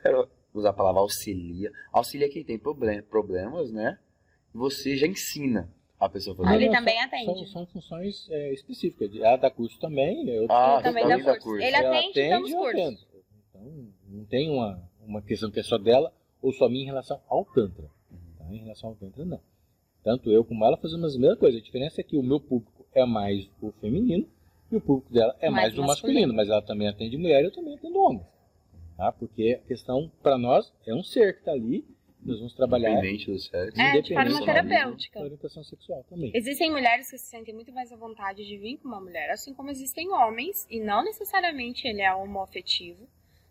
Quero usar a palavra auxilia. Auxilia quem tem problem, problemas, né? Você já ensina a pessoa a fazer. Ele também são- atende. São, são funções é, específicas. Ela dá curso também. Eu, Ah, Ele também dá também dá curso. curso. Ele ela atende e dá os cursos. Então, não tem uma, uma questão que é só dela ou só minha em relação ao Tantra. Tá? Em relação ao Tantra, não. Tanto eu como ela fazemos a mesma coisa. A diferença é que o meu público é mais o feminino e o público dela é mais, Mais o masculino. masculino. Mas ela também atende mulher e eu também atendo homens. Tá? Porque a questão, para nós, é um ser que está ali. Nós vamos trabalhar Independente do sexo. É, de independente forma da terapêutica. orientação sexual também. Existem mulheres que se sentem muito mais à vontade de vir com uma mulher, assim como existem homens, e não necessariamente ele é homoafetivo,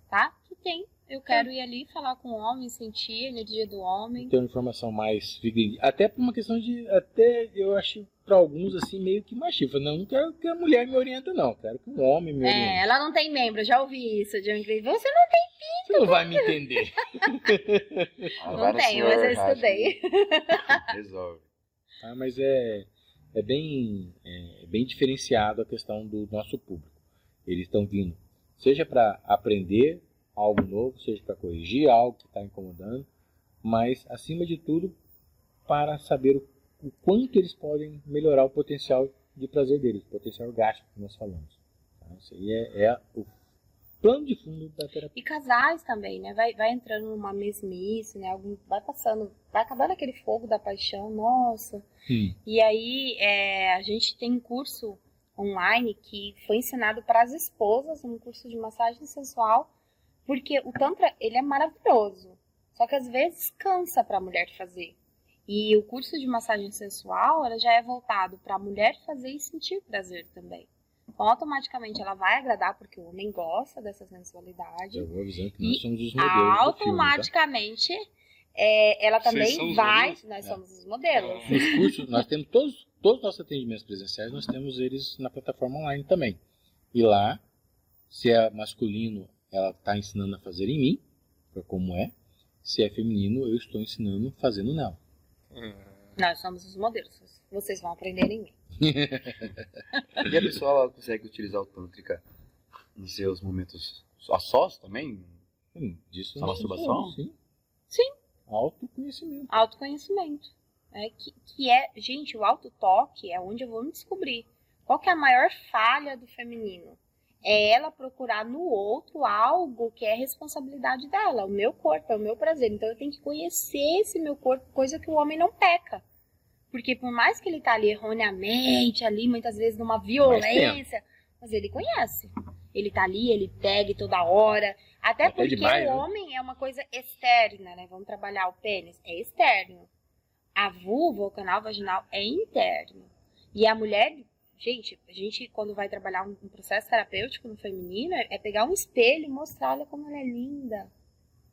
tá? Que tem. Eu quero ir ali falar com o homem, sentir a energia do homem. ter uma informação mais. Até por uma questão de. Até eu acho para alguns assim meio que machista. Não, não quero que a mulher me oriente, não. Quero que um homem me É, oriente. ela não tem membro, já ouvi isso, John Gray. Você não, Você não vai me entender. Ah, não no tem, mas eu estudei. Resolve. Tá? Mas é, é, bem, é bem diferenciado a questão do nosso público. Eles estão vindo, seja para aprender algo novo, seja para corrigir algo que está incomodando, mas acima de tudo para saber o, o quanto eles podem melhorar o potencial de prazer deles, o potencial gástrico que nós falamos. Tá? Isso aí é, é o plano de fundo da terapia. E casais também, né? Vai, vai entrando numa mesmice, né? Algum, vai passando, vai acabando aquele fogo da paixão, nossa. Hum. E aí é, a gente tem um curso online que foi ensinado para as esposas, um curso de massagem sensual, porque o Tantra, ele é maravilhoso. Só que às vezes cansa para a mulher fazer. E o curso de massagem sensual, ela já é voltado para a mulher fazer e sentir prazer também. Então, automaticamente ela vai agradar porque o homem gosta dessa sensualidade. Eu vou avisando que E nós somos os modelos do filme, tá? automaticamente é, ela Vocês também são os vai. Nós É. somos os modelos. Nos cursos, nós temos todos, todos os nossos atendimentos presenciais, nós temos eles na plataforma online também. E lá, se é masculino, ela está ensinando a fazer em mim, pra como é. Se é feminino, eu estou ensinando fazendo nela. Nós somos os modelos. Vocês vão aprender em mim. E a pessoa ela consegue utilizar o Tântrica em seus momentos a sós também? Hum, disso estamos masturbação? Sim. Sim. Autoconhecimento. Autoconhecimento. É, que, que é, gente, o autotoque é onde eu vou me descobrir. Qual que é a maior falha do feminino? É ela procurar no outro algo que é responsabilidade dela. O meu corpo é o meu prazer. Então eu tenho que conhecer esse meu corpo, coisa que o homem não peca. Porque por mais que ele tá ali erroneamente, ali muitas vezes numa violência, mas ele conhece. Ele tá ali, ele pega toda hora. Até Até porque demais, o né? homem é uma coisa externa, né? Vamos trabalhar o pênis, é externo. A vulva, o canal vaginal, é interno. E a mulher, gente, a gente quando vai trabalhar um, processo terapêutico no feminino, é, pegar um espelho e mostrar, olha como ela é linda.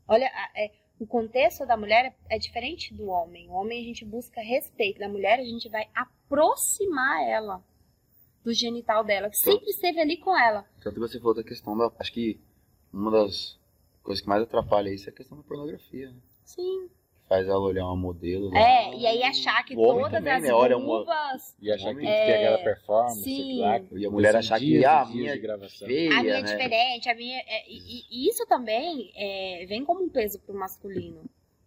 Olha, é, o contexto da mulher é, é diferente do homem. O homem a gente busca respeito, da mulher a gente vai aproximar ela do genital dela, que sempre esteve ali com ela. Tanto que você falou da questão da. Acho que uma das coisas que mais atrapalha isso é a questão da pornografia. Né? Sim. Faz ela olhar uma modelo. lá. É, e aí achar que todas também, as né? Olha uma- vulvas E achar que Homem- tem que ter É, aquela performance, sim. lá, E a mulher achar que dias ah, a minha de gravação. feia, A minha é né? diferente, a minha. é- e, e isso também é, vem como um peso pro masculino.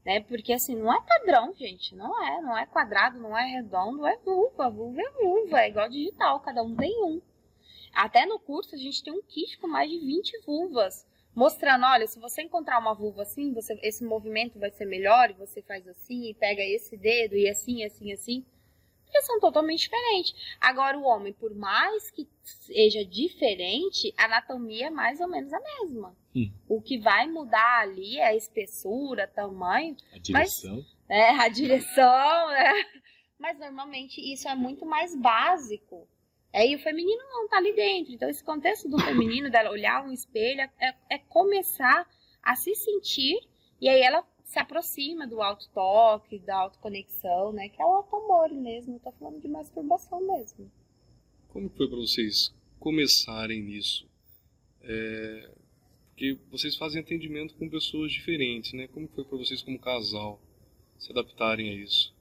Né? Porque assim, não é padrão, gente. Não é. Não é quadrado, não é redondo, é vulva. Vulva é vulva. É igual digital, cada um tem um. Até no curso a gente tem um kit com mais de 20 vulvas. Mostrando, olha, se você encontrar uma vulva assim, você, esse movimento vai ser melhor, e você faz assim, e pega esse dedo, e assim, assim, assim. Porque são totalmente diferentes. Agora, o homem, por mais que seja diferente, a anatomia é mais ou menos a mesma. Hum. O que vai mudar ali é a espessura, tamanho, A direção. é, a direção, né? Mas normalmente isso é muito mais básico. É, e o feminino não tá ali dentro. Então, esse contexto do feminino, dela olhar um espelho, é, é começar a se sentir, e aí ela se aproxima do auto-toque, da autoconexão, né? Que é o auto-amor mesmo. Tô falando de masturbação mesmo. Como foi para vocês começarem nisso? É, porque vocês fazem atendimento com pessoas diferentes, né? Como foi para vocês como casal se adaptarem a isso?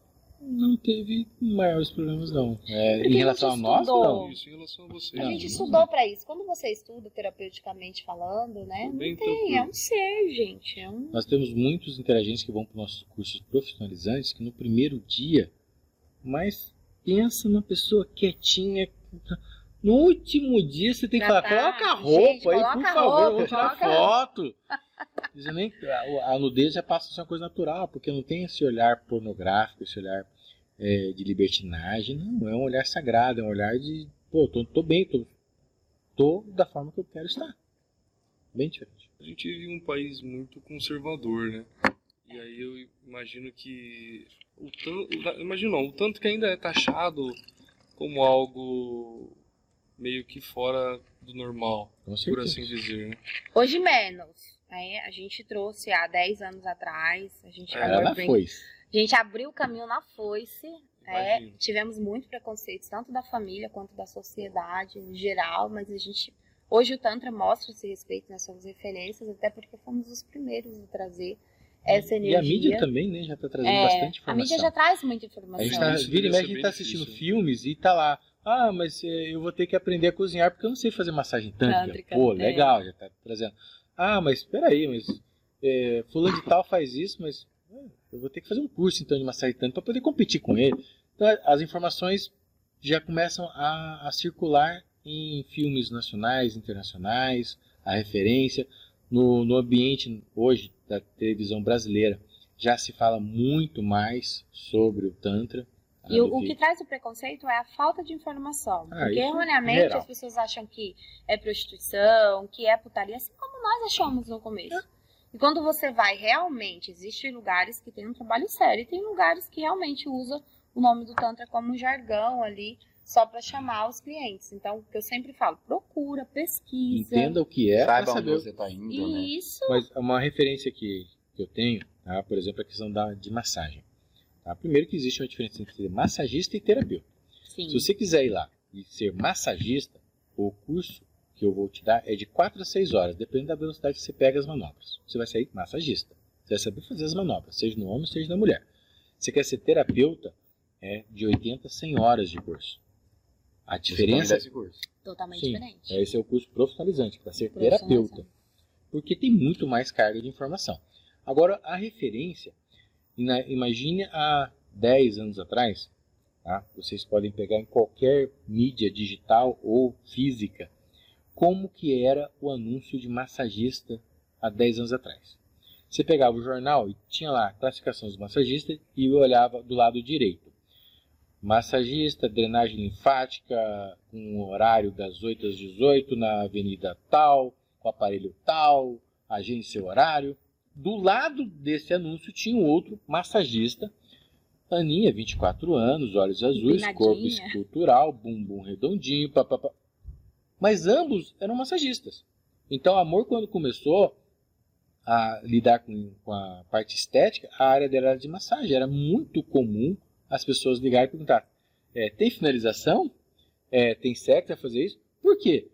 Não teve maiores problemas, não. É, em a relação a gente nós, estudou. não. Isso em relação a vocês. A Não, gente não. estudou pra isso. Quando você estuda terapeuticamente falando, né? Não tem. tranquilo. É um ser, gente. É um. Nós temos muitos interagentes que vão para os nossos cursos profissionalizantes que no primeiro dia, mas pensa numa pessoa quietinha. No último dia você tem que Já falar, tá. coloca a roupa Gente, aí, por favor, roupa, vamos tirar foto. Nem, a, a nudez já passa a ser uma coisa natural, porque não tem esse olhar pornográfico, esse olhar é, de libertinagem, não, é um olhar sagrado, é um olhar de, pô, tô, tô bem, tô, tô da forma que eu quero estar. Bem diferente. A gente vive em um país muito conservador, né? E aí eu imagino que o tanto, imagino não, o tanto que ainda é taxado como algo meio que fora do normal, por assim dizer, né? Hoje menos. Aí a gente trouxe há 10 anos atrás. A gente, Era abriu na bem- foice. a gente abriu o caminho na foice. É, tivemos muito preconceito, tanto da família quanto da sociedade em geral, mas a gente. Hoje o Tantra mostra esse respeito, nós somos referências, até porque fomos os primeiros a trazer essa energia. E a mídia também, né, já tá trazendo É, bastante a informação. mídia já traz muita A informação. gente tá, Isso vira e mexe, a gente tá assistindo difícil. filmes e tá lá. Ah, mas é, eu vou ter que aprender a cozinhar porque eu não sei fazer massagem tântrica. Pô, é. legal, já tá trazendo. Ah, mas espera aí, mas é, fulano de tal faz isso, mas é, eu vou ter que fazer um curso então de massagem tântrica para poder competir com ele. Então as informações já começam a, a circular em filmes nacionais, internacionais, a referência. No, no ambiente hoje da televisão brasileira já se fala muito mais sobre o Tantra. E o, o que traz o preconceito é a falta de informação. Ah, porque erroneamente as pessoas acham que é prostituição, que é putaria, assim como nós achamos no começo. E quando você vai realmente, existem lugares que tem um trabalho sério e tem lugares que realmente usam o nome do Tantra como um jargão ali, só para chamar os clientes. Então, o que eu sempre falo, procura, pesquisa. Entenda o que é Saiba onde saber. você tá indo, né? Isso. Mas uma referência que, que eu tenho, tá? por exemplo, é a questão da, de massagem. Tá? Primeiro que existe uma diferença entre massagista e terapeuta. Sim. Se você quiser ir lá e ser massagista, o curso que eu vou te dar é de 4 a 6 horas, dependendo da velocidade que você pega as manobras. Você vai sair massagista. Você vai saber fazer as manobras, seja no homem, seja na mulher. Se quer ser terapeuta, é de 80 a 100 horas de curso. A Você diferença esse curso. Totalmente Sim, diferente. esse é o curso profissionalizante, para ser terapeuta. Porque tem muito mais carga de informação. Agora, a referência, imagine há 10 anos atrás, tá? vocês podem pegar em qualquer mídia digital ou física, como que era o anúncio de massagista há 10 anos atrás. Você pegava o jornal e tinha lá a classificação dos massagistas e olhava do lado direito. Massagista, drenagem linfática, com o horário das 8 às 18 na avenida tal, com aparelho tal, agência horário. Do lado desse anúncio tinha um outro massagista, Aninha, 24 anos, olhos azuis, corpo escultural, bumbum redondinho, papapá. Mas ambos eram massagistas. Então, Amor, quando começou a lidar com, com a parte estética, a área dela era de massagem. Era muito comum as pessoas ligarem e perguntar: é, tem finalização? É, tem sexo? Vai fazer isso? Por quê?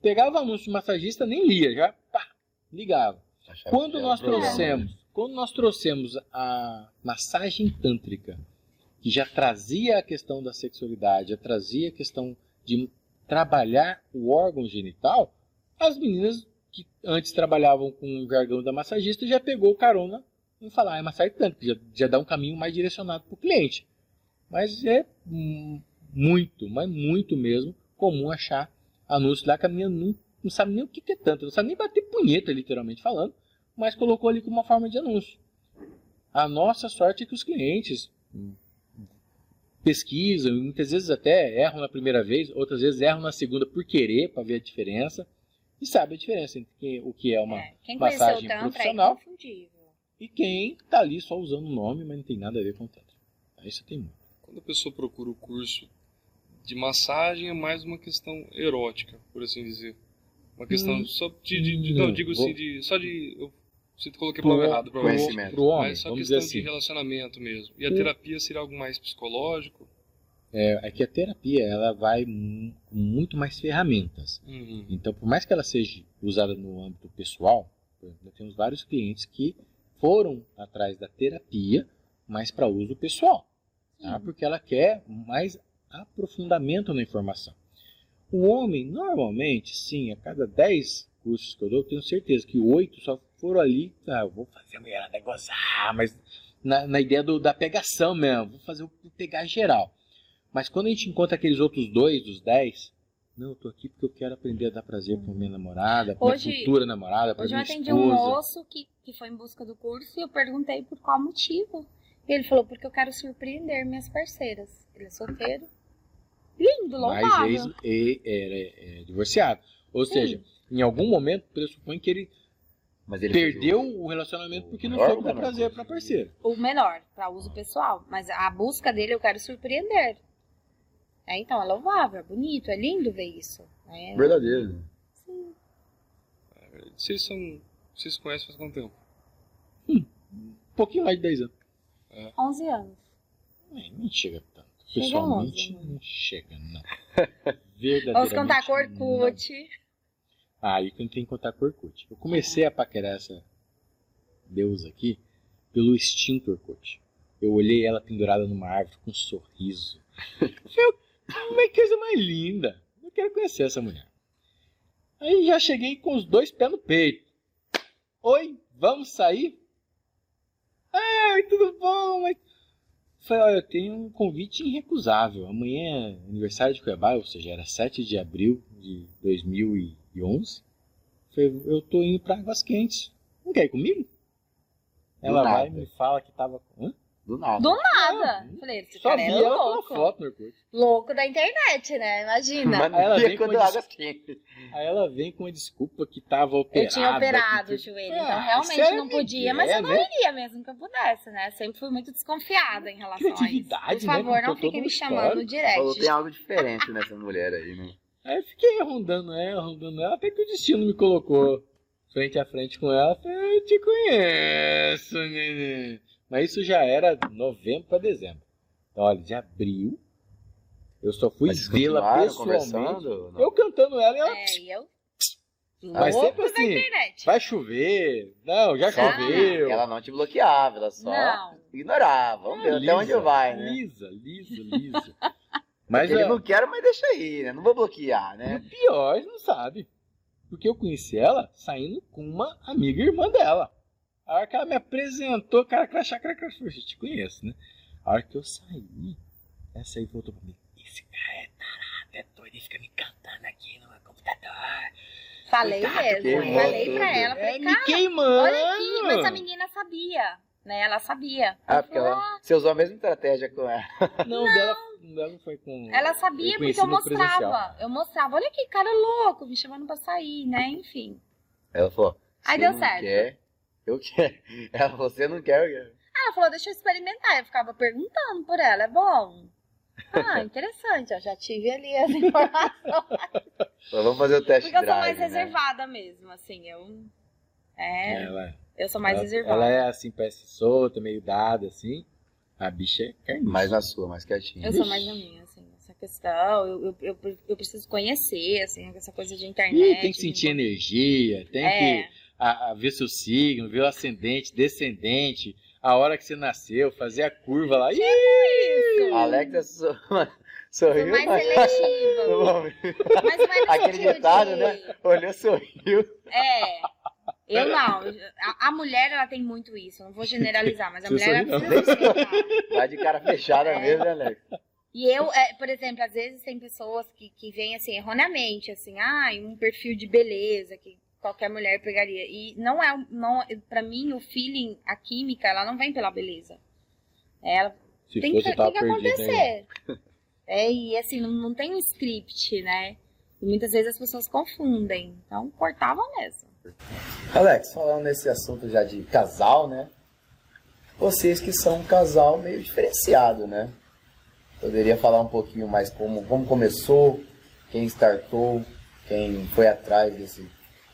Pegava o anúncio de massagista, nem lia, já pá, ligava. Quando nós trouxemos, né? quando nós trouxemos a massagem tântrica, que já trazia a questão da sexualidade, já trazia a questão de trabalhar o órgão genital, as meninas que antes trabalhavam com o jargão da massagista já pegou carona em falar, "Ah, é massagem tântrica, já, já dá um caminho mais direcionado para o cliente. Mas é hum, muito, mas muito mesmo comum achar anúncio lá que a menina não, não sabe nem o que que é tanto, não sabe nem bater punheta, literalmente falando, mas colocou ali como uma forma de anúncio. A nossa sorte é que os clientes pesquisam, e muitas vezes até erram na primeira vez, outras vezes erram na segunda por querer, para ver a diferença, e sabe a diferença entre quem- o que é uma É, Quem massagem o é profissional. inconfundível. e quem tá ali só usando o nome, mas não tem nada a ver com o Tantra. Isso tem muito. Quando a pessoa procura o curso de massagem, é mais uma questão erótica, por assim dizer. Uma questão Hum, só de, de- de- não, não, digo vou- assim, de, só de. Eu sinto que coloquei a palavra errada, pro, provavelmente. Pro homem, Mas só vamos questão dizer de assim. relacionamento mesmo. E a terapia seria algo mais psicológico? É, é que a terapia ela vai com muito mais ferramentas. Uhum. Então, por mais que ela seja usada no âmbito pessoal, por exemplo, nós temos vários clientes que foram atrás da terapia, mas para uso pessoal, tá? porque ela quer mais aprofundamento na informação. O homem, normalmente, sim, a cada 10 cursos que eu dou, eu tenho certeza que 8 só foram ali, ah, eu vou fazer a mulherada gozar, mas na, na ideia do- da pegação mesmo, vou fazer o pegar geral. Mas quando a gente encontra aqueles outros dois dos 10, não, eu tô aqui porque eu quero aprender a dar prazer pra minha namorada, pra Hoje- minha futura namorada, pra Hoje eu minha atendi esposa. um moço que, que foi em busca do curso e eu perguntei por qual motivo. E ele falou, porque eu quero surpreender minhas parceiras. Ele é solteiro. Lindo, mas louvável. ex, e- era é, divorciado. Ou seja, em algum momento pressupõe que Mas ele perdeu o relacionamento porque não soube dar prazer curso? pra parceira. O menor, para uso pessoal. Mas a busca dele eu quero surpreender. É, então, é louvável, é bonito, é lindo ver isso. É, verdadeiro. sim. Vocês são. Vocês se conhecem faz quanto tempo? Um pouquinho mais de 10 anos. 11 anos. É, não chega tanto. Chega Pessoalmente, 11, né? não chega, não. Verdadeiramente. Vamos contar com não. Orkut. Aí que não tem que contar com Orkut. Eu comecei a paquerar essa deusa aqui pelo extinto Orkut. Eu olhei ela pendurada numa árvore com um sorriso. Eu falei, que coisa mais linda. Eu quero conhecer essa mulher. Aí já cheguei com os dois pés no peito. Oi, vamos sair? Ai, tudo bom, mas... Falei, olha, eu tenho um convite irrecusável. Amanhã é aniversário de Cuiabá, ou seja, era 7 de abril de 2011. Falei, eu tô indo pra Águas Quentes. Não quer ir comigo? Ela nada. vai e me fala que tava... Hã? Do nada. Do nada. Não, Falei, esse Só cara é louco. foto no Orkut. Louco da internet, né? Imagina. Mas Aí ela não vem com quente. Aí ela vem com uma desculpa que tava operada. Eu tinha operado que- o joelho, Ah, então realmente é não podia, mas Miguel, eu não né? iria mesmo que eu pudesse, né? Sempre fui muito desconfiada em relação a isso. Criatividade, Por né? favor, não Contou fiquem me chamando histórico. Falou, tem algo diferente nessa mulher aí, né? Aí eu fiquei rondando ela, rondando ela, até que o destino me colocou frente a frente com ela. Falei, eu te conheço, neném. Mas isso já era novembro para dezembro. Então, olha, de abril, eu só fui vê-la pessoalmente. Eu cantando ela e ela. É, eu. Mas Louco sempre da assim, internet. Vai chover. Não, já choveu. Ela não te bloqueava, ela só Não. ignorava. Vamos ver Ah, até onde lisa, vai, né? Lisa, lisa, lisa. Mas Ele é, não quer, mas deixa aí, né? Não vou bloquear, e né? o pior, você não sabe. Porque eu conheci ela saindo com uma amiga irmã dela. A hora que ela me apresentou, cara, crachá, cara, crachá, eu te conheço, né? A hora que eu saí, essa aí voltou pra mim. Esse cara é tarado, é doido, ele fica me cantando aqui no meu computador. Falei Coitado, mesmo. queimou Falei tudo. pra ela. É, Falei, me cara, queimando. olha aqui. Mas a menina sabia. Né? Ela sabia. Ah, porque ela, você usou a mesma estratégia com ela. Não, dela, dela não foi com... Ela sabia porque eu mostrava. presencial. Eu mostrava, olha que cara louco, me chamando pra sair, né? Enfim. Ela falou, Aí "Você deu não certo. Quer, eu quero. Ela falou, você não quer, eu quero. Ela falou, deixa eu experimentar. Eu ficava perguntando por ela, é bom? Ah, interessante, eu já tive ali as informações. Falou, vamos fazer o teste Porque eu sou mais né? reservada mesmo, assim, eu. É, Ela, eu sou mais ela, reservada. ela é assim, parece solta, meio dada, assim. A bicha é. Mais na sua, mais quietinha. Eu sou mais na minha, assim, essa questão. Eu, eu, eu, eu preciso conhecer, assim, essa coisa de internet. Ih, tem que sentir energia, tem É. que a, a ver seu signo, ver o ascendente, descendente, a hora que você nasceu, fazer a curva lá. Ih, Isso. A Alexa so- Sou sorriu, mais mas... seletiva. Mas no Aquele ditado, de... né? Olhou, sorriu. É. Eu não. A, a mulher, ela tem muito isso. Não vou generalizar, mas a mulher, ela. Vai de cara fechada É. mesmo, né, Alex? E eu, é, por exemplo, às vezes tem pessoas que, que vêm assim, erroneamente, assim, ah, um perfil de beleza que qualquer mulher pegaria. E não é, não, pra mim, o feeling, a química, ela não vem pela beleza. Ela, Se tem fosse, que, eu tava tem que perdido acontecer. É, e assim, não, não tem um script, né? E muitas vezes as pessoas confundem. Então, cortava mesmo. Alex, falando nesse assunto já de casal, né? Vocês que são um casal meio diferenciado, né? Poderia falar um pouquinho mais como, como começou, quem startou, quem foi atrás desse,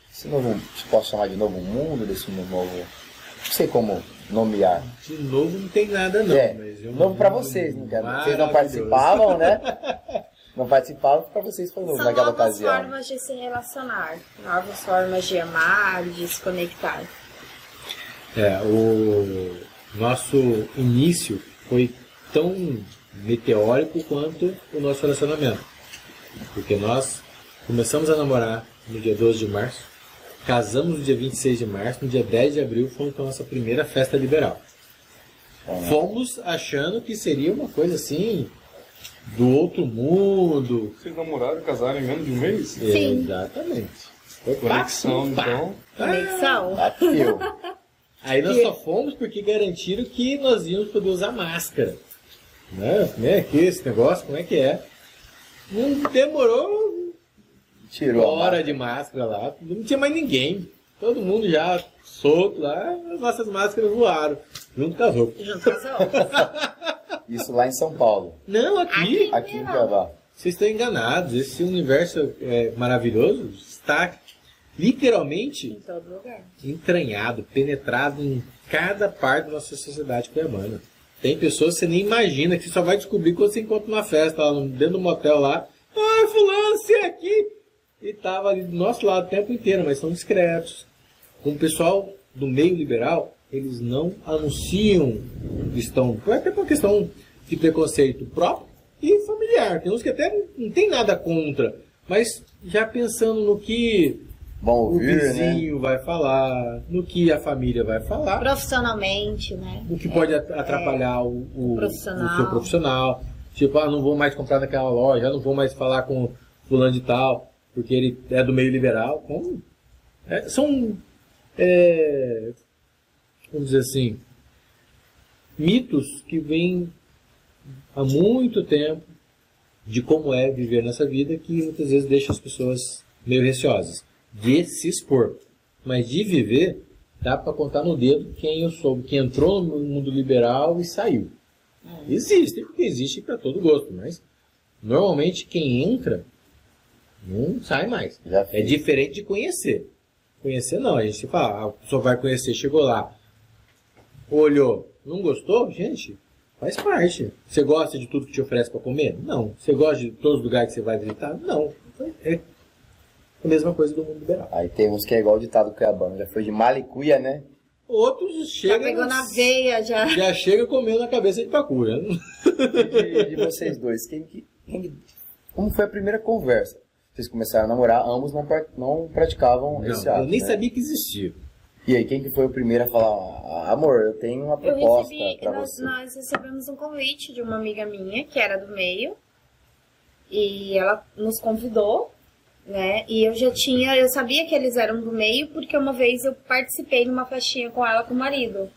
desse novo, se posso chamar de novo mundo, desse novo, não sei como nomear. De novo não tem nada não. é, eu novo pra mundo vocês, não quero. Vocês não participavam, né? Não participavam, pra vocês foi novo São naquela novas ocasião. formas de se relacionar, novas formas de amar, de se conectar. É, o nosso início foi tão meteórico quanto o nosso relacionamento. Porque nós começamos a namorar no dia 12 de março, casamos no dia 26 de março, no dia 10 de abril foi então a nossa primeira festa liberal. Fomos achando que seria uma coisa assim, do outro mundo. Vocês namoraram e casaram em menos de um mês? Sim. Exatamente. Foi Conexão, pá, pá. então. Conexão. Bateu. Aí nós só fomos porque garantiram que nós íamos poder usar máscara. Né? Como é que é esse negócio? Como é que é? Não demorou Tirou hora de máscara lá. Não tinha mais ninguém. Todo mundo já solto lá. As nossas máscaras voaram. Junto com as roupas. Junto com as outras. Isso lá em São Paulo. Não, aqui. Aqui em Cuiabá. Vocês estão enganados. Esse universo é, maravilhoso está literalmente Em todo lugar. entranhado, penetrado em cada parte da nossa sociedade cuiabana. Tem pessoas que você nem imagina, que você só vai descobrir quando você encontra uma festa lá no- dentro do motel lá. Ah, fulano, você é aqui! E tava ali do nosso lado o tempo inteiro, mas são discretos. Com o pessoal do meio liberal, eles não anunciam que estão. Até por uma questão de preconceito próprio e familiar. Tem uns que até não tem nada contra, mas já pensando no que o ouvir, né? vizinho vai falar, no que a família vai falar, Profissionalmente, né? o que pode at- atrapalhar o, o- profissional. o seu profissional. Tipo, ah, não vou mais comprar naquela loja, não vou mais falar com fulano de tal, porque ele é do meio liberal. Como? É, são, é, vamos dizer assim, mitos que vêm há muito tempo de como é viver nessa vida que muitas vezes deixa as pessoas meio receosas de se expor. Mas de viver, dá para contar no dedo quem eu soube, que entrou no mundo liberal e saiu. Existe, porque existe para todo gosto, mas normalmente quem entra não sai mais. É diferente de conhecer. Conhecer não, a gente fala, a pessoa vai conhecer, chegou lá, olhou, não gostou? Gente, faz parte. Você gosta de tudo que te oferece para comer? Não. Você gosta de todos os lugares que você vai visitar? Não. É a mesma coisa do mundo liberal. Aí tem uns que é igual o ditado cuiabano. Já foi de malicuia, né? Outros Já chegam. pegou na veia, já. Já chega comendo a cabeça de pacura. E de, de vocês dois, quem, que- quem- como foi a primeira conversa? Vocês começaram a namorar, ambos não, pra- não praticavam esse Não, ato. eu nem né? sabia que existia. E aí, quem que foi o primeiro a falar, "Ah, amor, eu tenho uma proposta nós, você? nós recebemos um convite de uma amiga minha, que era do meio, e ela nos convidou, né? E eu já tinha, eu sabia que eles eram do meio, porque uma vez eu participei numa festinha com ela com o marido.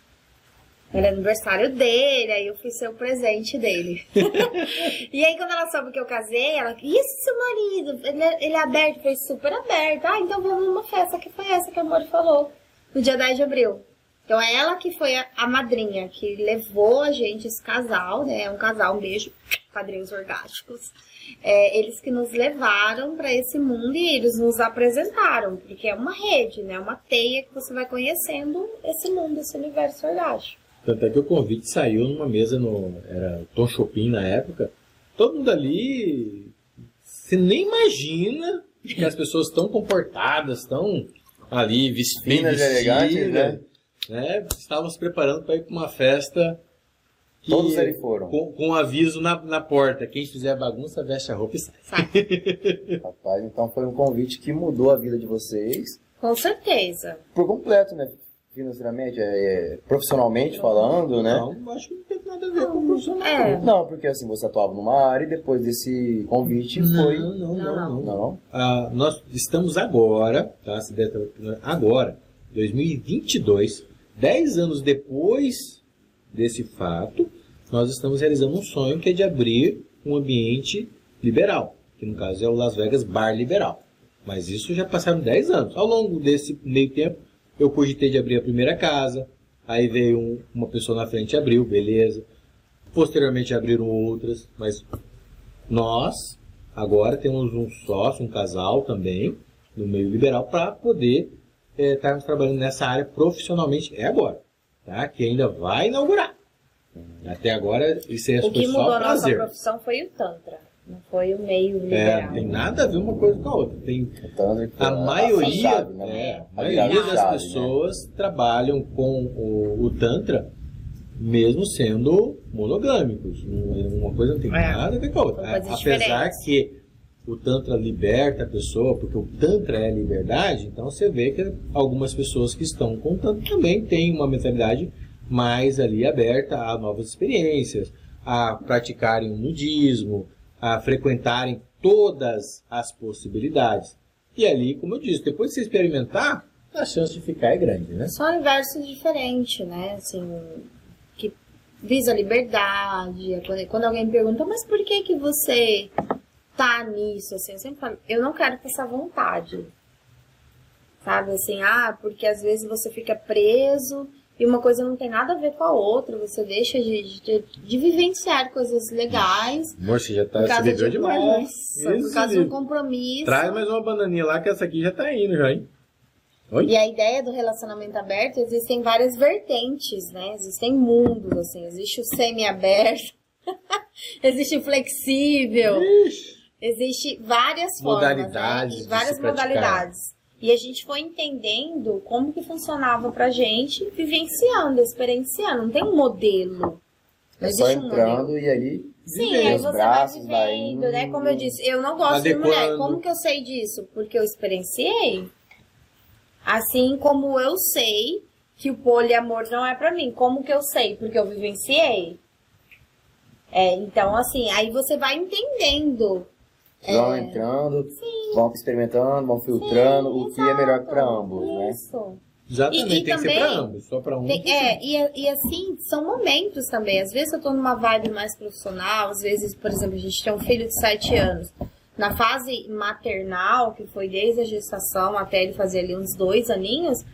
Era aniversário dele, aí eu fui ser o presente dele. e aí, quando ela soube que eu casei, ela, e esse seu marido? Ele é, ele é aberto? Foi super aberto. Ah, então vamos numa festa que foi essa que a Amor falou, no dia 10 de abril. Então é ela que foi a, a madrinha, que levou a gente, esse casal, né? Um casal, um beijo, padrinhos orgásticos. É, eles que nos levaram para esse mundo e eles nos apresentaram, porque é uma rede, né? Uma teia que você vai conhecendo esse mundo, esse universo orgástico. Tanto é que o convite saiu numa mesa no. Era Tom Chopin na época. Todo mundo ali. Você nem imagina que as pessoas tão comportadas, estão ali vis- bem Finas e elegantes, vestidas, né? Estavam se preparando para ir para uma festa. que- Todos ali foram. Com, com um aviso na, na porta. Quem fizer bagunça, veste a roupa e sai. Rapaz, então foi um convite que mudou a vida de vocês Com certeza. por completo, né? Financeiramente, é, é, profissionalmente falando, né? Não, acho que não nada a ver com o profissional. É. Não, porque assim, você atuava numa área e depois desse convite foi. Não, não, não, não. Não? Ah, nós estamos agora, tá? Se der- agora, 2022, 10 anos depois desse fato, nós estamos realizando um sonho que é de abrir um ambiente liberal, que no caso é o Las Vegas Bar Liberal. Mas isso já passaram 10 anos. Ao longo desse meio tempo, eu cogitei de abrir a primeira casa, aí veio um- uma pessoa na frente e abriu, beleza. Posteriormente abriram outras, mas nós agora temos um sócio, um casal também, no meio liberal, para poder eh, estarmos trabalhando nessa área profissionalmente. É agora, tá? Que ainda vai inaugurar. Até agora, isso é O que mudou só a nossa prazer. profissão foi o Tantra. Não foi o meio É, liberal. não tem nada a ver uma coisa com a outra. Tem Então, a maioria, chave, né? é, a maioria de das chave, né? pessoas trabalham com o, o Tantra mesmo sendo monogâmicos. Uma coisa não tem É. nada a ver com a outra. Apesar diferentes. que o Tantra liberta a pessoa, porque o Tantra é liberdade, então você vê que algumas pessoas que estão com o Tantra também têm uma mentalidade mais ali aberta a novas experiências, a praticarem o nudismo, a frequentarem todas as possibilidades. E ali, como eu disse, depois de você experimentar, a chance de ficar é grande, né? São universos diferentes, né? Assim, que visa a liberdade. É Quando, alguém pergunta, mas por que que você tá nisso? Assim, eu sempre falo, eu não quero passar vontade. Sabe, assim, ah, porque às vezes você fica preso e uma coisa não tem nada a ver com a outra, você deixa de, de, de vivenciar coisas legais. Amor, você já tá se bebeu de, demais, né? Isso, por causa de um compromisso. Traz mais uma bananinha lá que essa aqui já tá indo já, hein? Oi? E a ideia do relacionamento aberto, existem várias vertentes, né? Existem mundos, assim. Existe o semi-aberto, existe o flexível, existe várias formas, Modalidades né? de E várias modalidades. E a gente foi entendendo como que funcionava pra gente, vivenciando, experienciando. Não tem um modelo. Não É só um entrando e ali. Sim, aí você braços, vai vai vivendo, indo. né? Como eu disse, eu não gosto de Adequando. mulher. Como que eu sei disso? Porque eu experienciei. Assim como eu sei que o poliamor não é pra mim. Como que eu sei? Porque eu vivenciei. É, então, assim, aí você vai entendendo. Vão entrando, vão experimentando, vão filtrando o que é melhor para ambos, né? Isso. Exatamente, E- e tem que ser também- pra ambos, só pra um. Tem- é, e, e assim, são momentos também. Às vezes eu tô numa vibe mais profissional, às vezes, por exemplo, a gente tem um filho de 7 anos. Na fase maternal, que foi desde a gestação até ele fazer ali uns dois aninhos,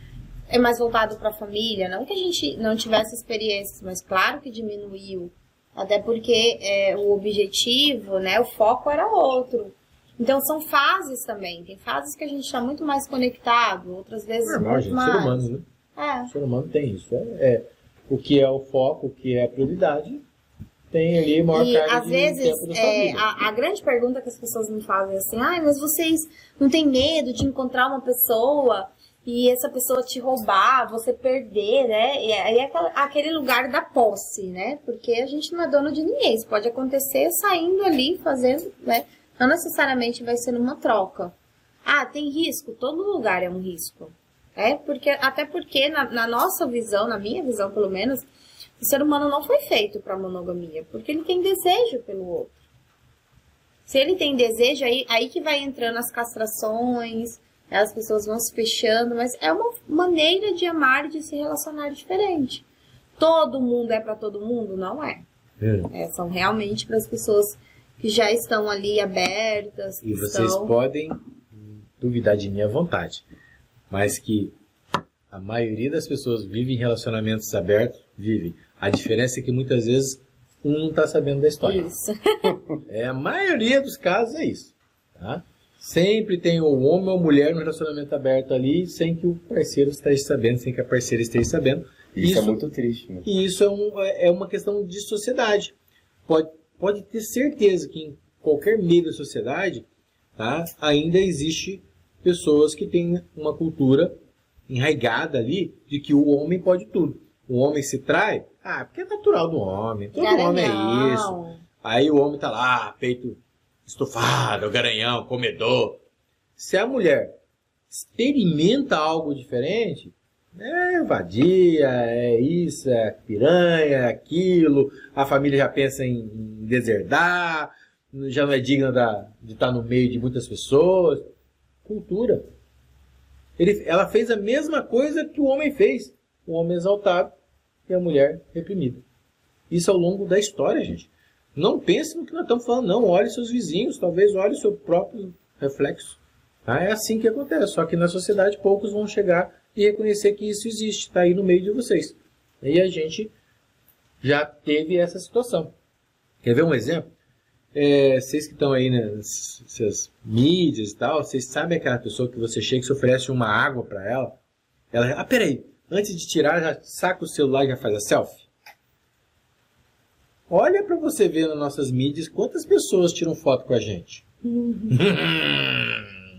é mais voltado para a família. Não que a gente não tivesse experiências, mas claro que diminuiu. Até porque é, o objetivo, né, o foco era outro. Então são fases também. Tem fases que a gente está muito mais conectado, outras vezes Normal, muito gente, mais. ser humano, né? É. O ser humano tem isso. É, é o que é o foco, o que é a prioridade, tem ali maior E carga às de vezes, tempo da é, a, a grande pergunta que as pessoas me fazem é assim, ai, mas vocês não têm medo de encontrar uma pessoa e essa pessoa te roubar, você perder, né? E aí é aquele lugar da posse, né? Porque a gente não é dono de ninguém. Isso pode acontecer saindo ali, fazendo, né? Não necessariamente vai ser numa troca. Ah, tem risco? Todo lugar é um risco. É, porque, até porque na, na nossa visão, na minha visão pelo menos, o ser humano não foi feito para monogamia, porque ele tem desejo pelo outro. Se ele tem desejo, aí, aí que vai entrando as castrações, as pessoas vão se fechando, mas é uma maneira de amar e de se relacionar diferente. Todo mundo é para todo mundo? Não é. É. É, são realmente para as pessoas que já estão ali abertas, E vocês estão... podem duvidar de mim à vontade, mas que a maioria das pessoas vive em relacionamentos abertos, vivem. A diferença é que muitas vezes um não está sabendo da história. Isso. É, a maioria dos casos é isso. Tá? Sempre tem o homem ou a mulher no relacionamento aberto ali, sem que o parceiro esteja sabendo, sem que a parceira esteja sabendo. Isso, é Isso- muito triste, né? E isso é, um- é uma questão de sociedade. Pode, pode ter certeza que em qualquer meio da sociedade tá, ainda existe pessoas que têm uma cultura enraigada ali de que o homem pode tudo. O homem se trai, ah, porque é natural do homem. Todo homem é isso. Aí o homem tá lá, peito estufado, garanhão, comedor. Se a mulher experimenta algo diferente, é vadia, é isso, é piranha, é aquilo, a família já pensa em deserdar, já não é digna da- de estar no meio de muitas pessoas. Cultura. Ele- ela fez a mesma coisa que o homem fez. O homem exaltado e a mulher reprimida. isso ao longo da história, gente. Não pense no que nós estamos falando, não. Olhe seus vizinhos, talvez olhe o seu próprio reflexo. Ah, é assim que acontece. Só que na sociedade poucos vão chegar e reconhecer que isso existe, está aí no meio de vocês. E a gente já teve essa situação. Quer ver um exemplo? É, vocês que estão aí nas suas mídias e tal, vocês sabem aquela pessoa que você chega e se oferece uma água para ela? Ela, ah, peraí, antes de tirar, já saca o celular e já faz a selfie? Olha para você ver nas nossas mídias quantas pessoas tiram foto com a gente.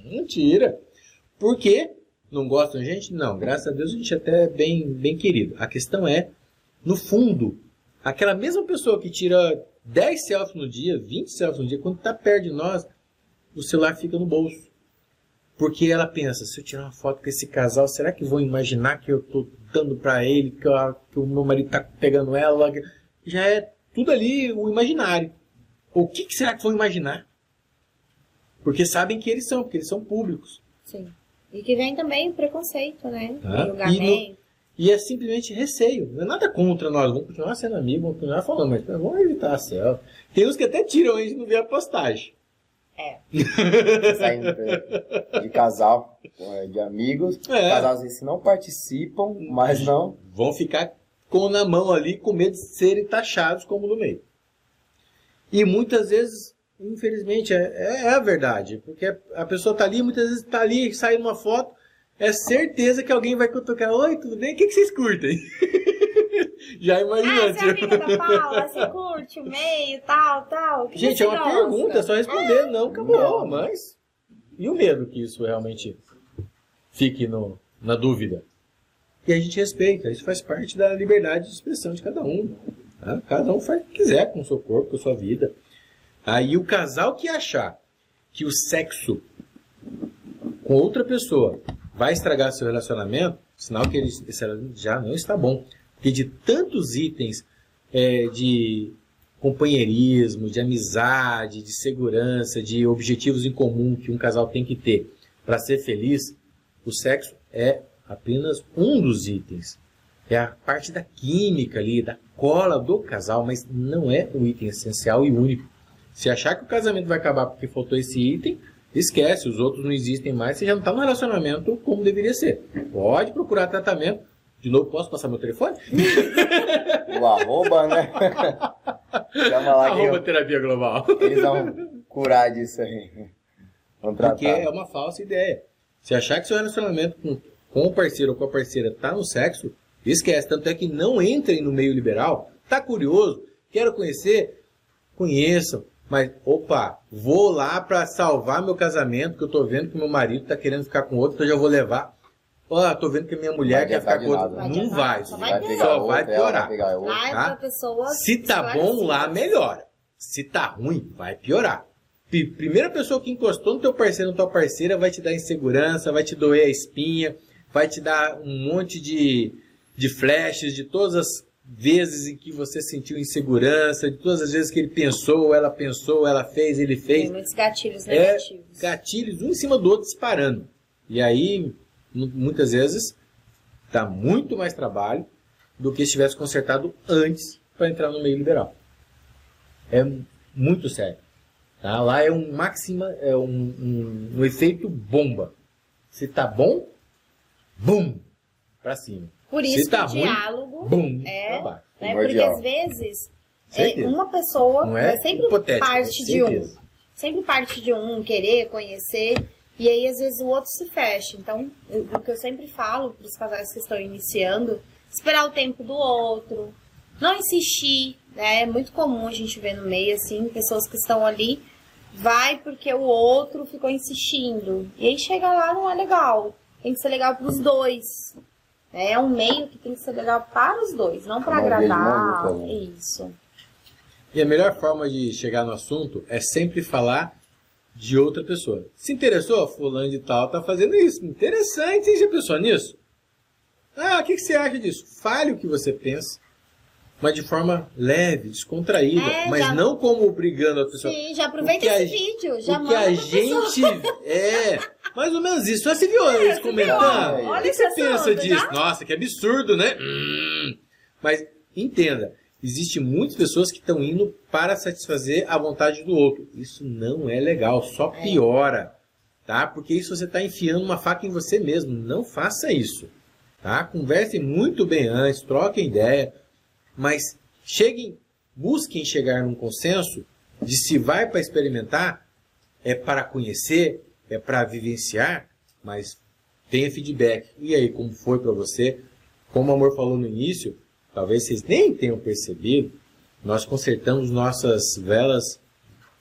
Mentira. Por quê? Não gostam da gente? Não, graças a Deus a gente até é bem, bem querido. A questão é, no fundo, aquela mesma pessoa que tira 10 selfies no dia, 20 selfies no dia, quando está perto de nós, o celular fica no bolso. Porque ela pensa, se eu tirar uma foto com esse casal, será que vão imaginar que eu estou dando para ele, que, eu, que, o meu marido está pegando ela? Já é tudo ali o imaginário. O que, que será que vão imaginar? Porque sabem que eles são, porque eles são públicos. Sim. E que vem também o preconceito, né? Tá? O julgamento. E, no, e é simplesmente receio. Não é nada contra nós. Vamos continuar sendo amigos, vamos continuar falando, mas vamos evitar a selfie. Tem uns que até tiram a gente não vê a postagem. É. Saindo de casal, é, de amigos. É. Casais às vezes não participam, mas não. Vão ficar com na mão ali, com medo de serem taxados como no meio. E muitas vezes, infelizmente, é, é, é a verdade. Porque a pessoa está ali, muitas vezes está ali, sai uma foto, é certeza que alguém vai cutucar. Oi, tudo bem? O que, que vocês curtem? Já imaginou. Ah, você é amiga da Paula, você curte o meio, tal, tal. Que Gente, você é uma gosta? pergunta, é só responder. Não, acabou. Mas. E o medo que isso realmente fique no, na dúvida? E a gente respeita. Isso faz parte da liberdade de expressão de cada um. tá? Cada um faz o que quiser com o seu corpo, com a sua vida. Aí o casal que achar que o sexo com outra pessoa vai estragar seu relacionamento, sinal que ele, já não está bom. Porque de tantos itens é, de companheirismo, de amizade, de segurança, de objetivos em comum que um casal tem que ter para ser feliz, o sexo é apenas um dos itens. É a parte da química ali, da cola do casal, mas não é o item essencial e único. Se achar que o casamento vai acabar porque faltou esse item, esquece, os outros não existem mais, você já não está no relacionamento como deveria ser. Pode procurar tratamento. De novo, posso passar meu telefone? O arroba, né? Chama lá Arroba eu- terapia global. eles vão curar disso aí. Vão tratar. Porque é uma falsa ideia. Se achar que seu relacionamento com, com o parceiro ou com a parceira está no sexo, esquece. Tanto é que não entrem no meio liberal. Tá curioso? Quero conhecer? Conheçam. Mas, opa, vou lá para salvar meu casamento, que eu tô vendo que meu marido tá querendo ficar com outro, então eu já vou levar. Ó, tô vendo que minha mulher Vai quer ficar com outro. nada. Não Vai só vai Só vai piorar. vai tá? pra pessoa Se tá bom lá, melhora. Se tá ruim, vai piorar. Pri- Primeira pessoa que encostou no teu parceiro, na tua parceira, vai te dar insegurança, vai te doer a espinha, vai te dar um monte de, de flashes de todas as vezes em que você sentiu insegurança, de todas as vezes que ele pensou, ela pensou, ela fez, ele fez. Tem muitos gatilhos É negativos. gatilhos um em cima do outro disparando. E aí, mu- muitas vezes, dá muito mais trabalho do que se tivesse consertado antes para entrar no meio liberal. É muito sério. Tá? Lá é um máxima, é um, um, um efeito bomba. Se tá bom, bum, para cima. Por Se isso tá que o ruim, diálogo, Bum, É. pra né? Porque às vezes é, uma pessoa Não é é sempre hipotético, parte de um. Sempre parte de um querer, conhecer. E aí, às vezes, o outro se fecha. Então, eu- o que eu sempre falo para os casais que estão iniciando, esperar o tempo do outro, não insistir, né? É muito comum a gente ver no meio, assim, pessoas que estão ali, vai porque o outro ficou insistindo. E aí chega lá, não é legal. Tem que ser legal para os dois. né? É um meio que tem que ser legal para os dois, não para agradar. né? Isso. E a melhor forma de chegar no assunto é sempre falar de outra pessoa. Se interessou, fulano de tal tá fazendo isso. Interessante, hein? Já pensou nisso? Ah, o que, que você acha disso? Fale o que você pensa, mas de forma leve, descontraída. É, mas já- não como obrigando a pessoa. Sim, já aproveita a esse gen- vídeo, já o que a gente pessoa. é mais ou menos isso. Você viu eles você comentando? viu? O Olha que você pensa disso? já? Nossa, que absurdo, né? Hum. Mas entenda Existem muitas pessoas que estão indo para satisfazer a vontade do outro. Isso não é legal, só piora, tá? Porque isso você está enfiando uma faca em você mesmo. Não faça isso, tá? Conversem muito bem antes, troquem ideia, mas cheguem, busquem chegar num consenso de se vai para experimentar, é para conhecer, é para vivenciar, mas tenha feedback. E aí, como foi para você? Como o Amor falou no início, talvez vocês nem tenham percebido, nós consertamos nossas velas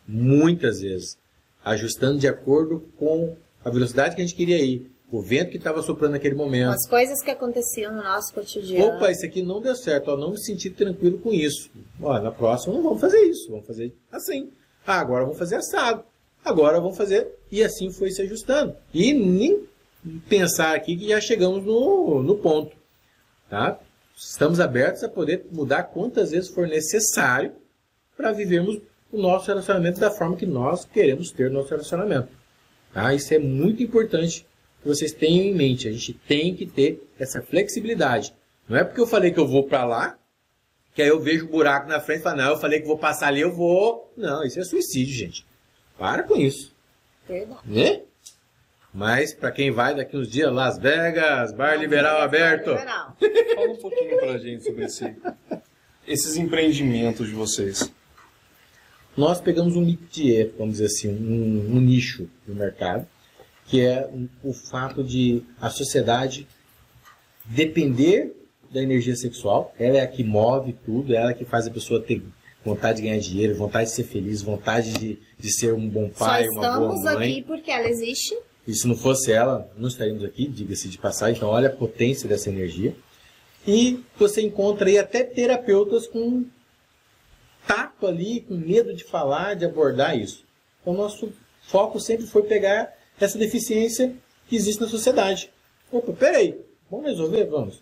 muitas vezes, ajustando de acordo com a velocidade que a gente queria ir, o vento que estava soprando naquele momento. As coisas que aconteciam no nosso cotidiano. Opa, isso aqui não deu certo, ó, não me senti tranquilo com isso. Ó, na próxima não vamos fazer isso, vamos fazer assim. Ah, agora vamos fazer assado. Agora vamos fazer. E assim foi se ajustando. E nem pensar aqui que já chegamos no, no ponto. Tá? Estamos abertos a poder mudar quantas vezes for necessário para vivermos o nosso relacionamento da forma que nós queremos ter o nosso relacionamento. Tá? Isso é muito importante que vocês tenham em mente. A gente tem que ter essa flexibilidade. Não é porque eu falei que eu vou para lá, que aí eu vejo o buraco na frente e falo, não, eu falei que vou passar ali, eu vou. Não, isso é suicídio, gente. Para com isso. Né? Mas para quem vai daqui uns dias, Las Vegas, bar liberal aberto. Liberal. Fala um pouquinho pra gente sobre esse, esses empreendimentos de vocês. Nós pegamos um métier, vamos dizer assim, um, um nicho do mercado, que é um- o fato de a sociedade depender da energia sexual. Ela é a que move tudo, ela é a que faz a pessoa ter vontade de ganhar dinheiro, vontade de ser feliz, vontade de, de ser um bom pai, Só uma boa estamos mãe. aqui porque ela existe. E se não fosse ela, não estaríamos aqui, diga-se de passagem. Então, olha a potência dessa energia. E você encontra aí até terapeutas com tato ali, com medo de falar, de abordar isso. Então, nosso foco sempre foi pegar essa deficiência que existe na sociedade. Opa, peraí, vamos resolver? Vamos.